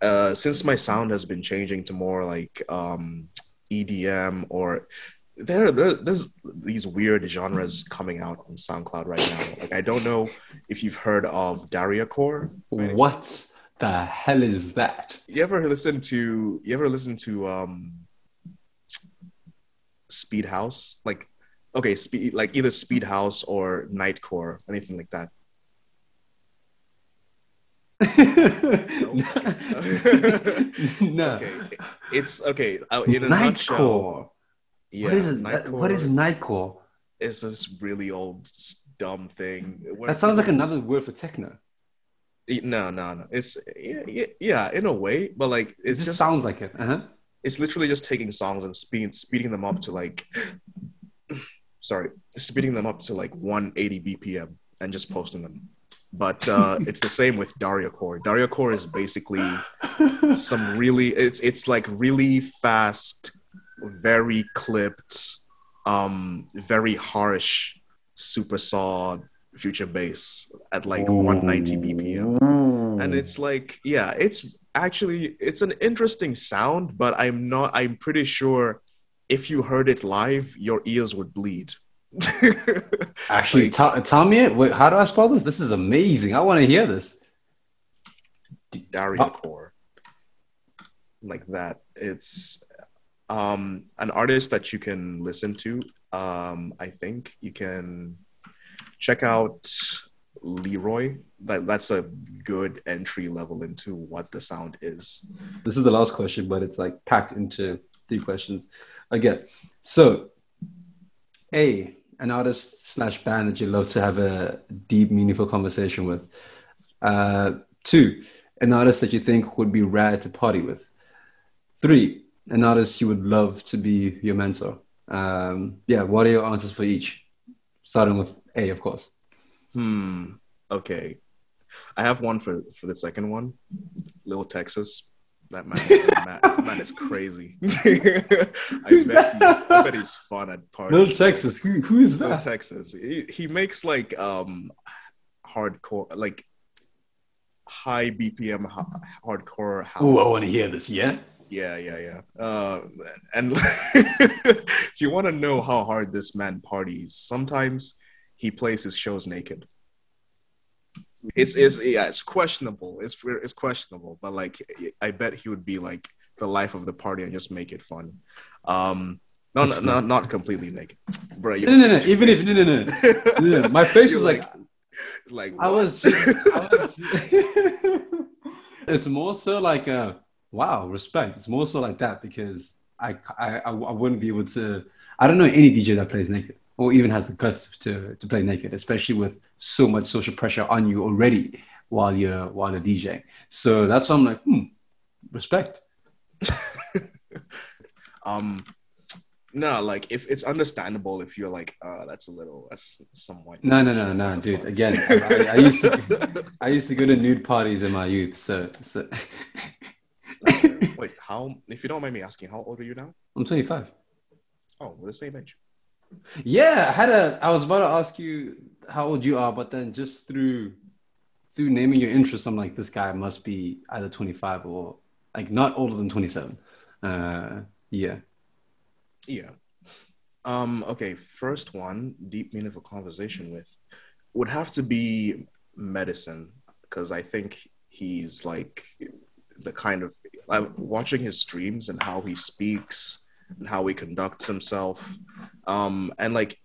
Uh, since my sound has been changing to more like um, EDM or there, there, there's these weird genres coming out on SoundCloud right now. Like I don't know if you've heard of Dariacore. What the hell is that? You ever listen to? You ever listen to um, Speed House? Like okay, speed like either Speed House or Nightcore, anything like that. [LAUGHS] no. Okay. It's okay. Uh, in a Nightcore. yeah, what is it? Nightcore What is Nightcore? is this really old dumb thing. That sounds like another word for techno. No, no, no. It's yeah, yeah, yeah, in a way, but like It just, just sounds like it. Uh-huh. it's literally just taking songs and speed, speeding them up to like sorry speeding them up to like 180 bpm and just posting them. But uh [LAUGHS] it's the same with dariacore. Daria core is basically some really it's it's like really fast very clipped um very harsh super saw future bass at like 190 bpm and it's like yeah it's actually it's an interesting sound but i'm not i'm pretty sure if you heard it live your ears would bleed [LAUGHS] Actually, Like- tell tell me it. Wait, how do I spell this? This is amazing. I want to hear this. Dariacore. Like that. It's um an artist that you can listen to. Um I think you can check out Leroy. That that's a good entry level into what the sound is. This is the last question, but it's like packed into three questions. Again, so A, an artist slash band that you love to have a deep, meaningful conversation with. Uh, two, an artist that you think would be rad to party with. Three, an artist you would love to be your mentor. Um, yeah, what are your answers for each? Starting with A, of course. Hmm. Okay. I have one for for the second one. Lil Texas. That man, is, [LAUGHS] man, man is crazy. [LAUGHS] I, Who's bet that? he's, I bet he's fun at parties. Lil Texas, who, who is Little that? Texas. He, he makes like um hardcore, like high BPM ha- hardcore house. Oh, I want to hear this, yeah? Yeah, yeah, yeah. Uh, and [LAUGHS] if you want to know how hard this man parties, sometimes he plays his shows naked. It's it's yeah, it's questionable. It's it's questionable, but like I bet he would be like the life of the party and just make it fun. Um, no, no, no, [LAUGHS] not completely naked, bro. No, no, no. Even if, no, no, no. no, no. My face [LAUGHS] was like, like I was, just, I was [LAUGHS] it's more so like a wow, respect. It's more so like that because I, I, I I wouldn't be able to. I don't know any DJ that plays naked or even has the guts to to play naked, especially with so much social pressure on you already while you're while you're DJing. So that's why I'm like, hmm, respect. [LAUGHS] um no like if it's understandable if you're like uh that's a little that's somewhat No, no, no, no, dude. Again, I, I used to [LAUGHS] I used to go to nude parties in my youth, so so [LAUGHS] wait how if you don't mind me asking how old are you now I'm 25. oh we're the same age Yeah, I had a. I was about to ask you how old you are, but then just through through naming your interest, I'm like, this guy must be either 25 or like not older than 27. Uh, yeah. yeah um okay first one deep meaningful conversation with would have to be Medasin because i think he's like the kind of I'm watching his streams and how he speaks and how he conducts himself Um, and like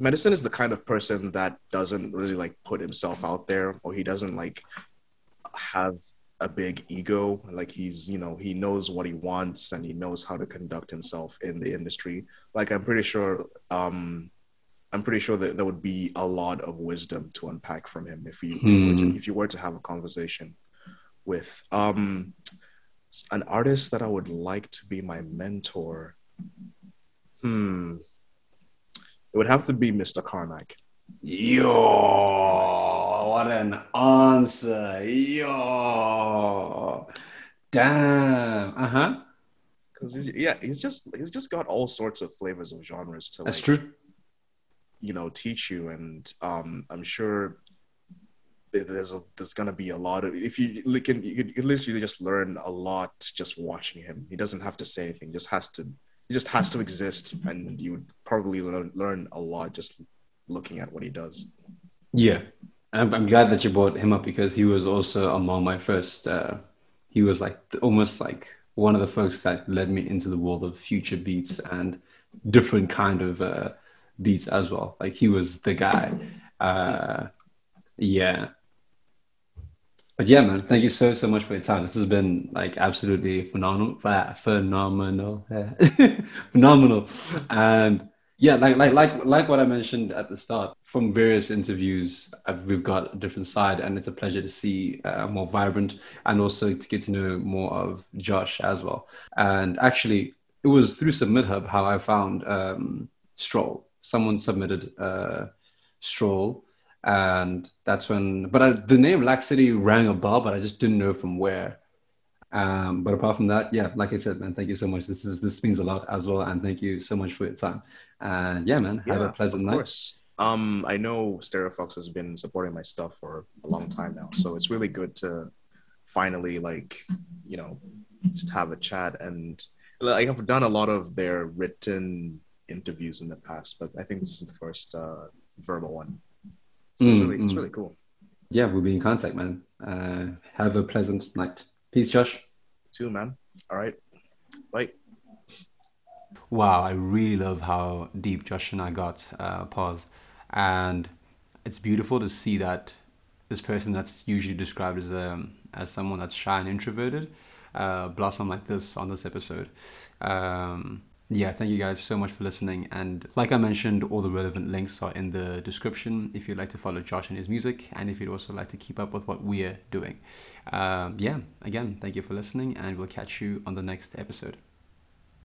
Medasin is the kind of person that doesn't really like put himself out there or he doesn't like have a big ego. Like he's you know he knows what he wants and he knows how to conduct himself in the industry. Like i'm pretty sure um i'm pretty sure that there would be a lot of wisdom to unpack from him if you Hmm. were to, if you were to have a conversation with um an artist that i would like to be my mentor. Hmm would have to be mr carmack Yo, what an answer. Yo. Damn. Uh-huh. because he's, yeah he's just he's just got all sorts of flavors of genres to That's like, true. you know teach you and um i'm sure there's a there's gonna be a lot of if you you can you can, you can literally just learn a lot just watching him he doesn't have to say anything just has to he just has to exist and you would probably learn, learn a lot just looking at what he does Yeah. I'm, I'm glad that you brought him up because he was also among my first uh he was like almost like one of the folks that led me into the world of future beats and different kind of uh beats as well. Like he was the guy. Uh yeah. But yeah, man, thank you so so much for your time. This has been like absolutely phenomenal, ph- phenomenal, [LAUGHS] phenomenal, and yeah, like like like like what I mentioned at the start. From various interviews, I've, we've got a different side, and it's a pleasure to see uh, more vibrant, and also to get to know more of Josh as well. And actually, it was through SubmitHub how I found um, Stroll. Someone submitted uh, Stroll and that's when but I, the name Laxcity rang a bell but i just didn't know from where. Um but apart from that yeah like i said man thank you so much. This is this means a lot as well. And thank you so much for your time. And yeah man have a pleasant night. of night. course. Um i know Stereofox has been supporting my stuff for a long time now. So it's really good to finally like you know just have a chat. And like i've done a lot of their written interviews in the past but i think this is the first uh verbal one so it's, Mm, really, it's mm. really cool. Yeah we'll be in contact man. Uh have a pleasant night. Peace josh. Too man. All right. Bye. Wow, I really love how deep Josh and I got. Uh, pause, and it's beautiful to see that this person that's usually described as um as someone that's shy and introverted uh, blossom like this on this episode. Um, yeah, thank you guys so much for listening. And like I mentioned, all the relevant links are in the description if you'd like to follow Josh and his music, and if you'd also like to keep up with what we're doing. Um, yeah, again, thank you for listening, and we'll catch you on the next episode.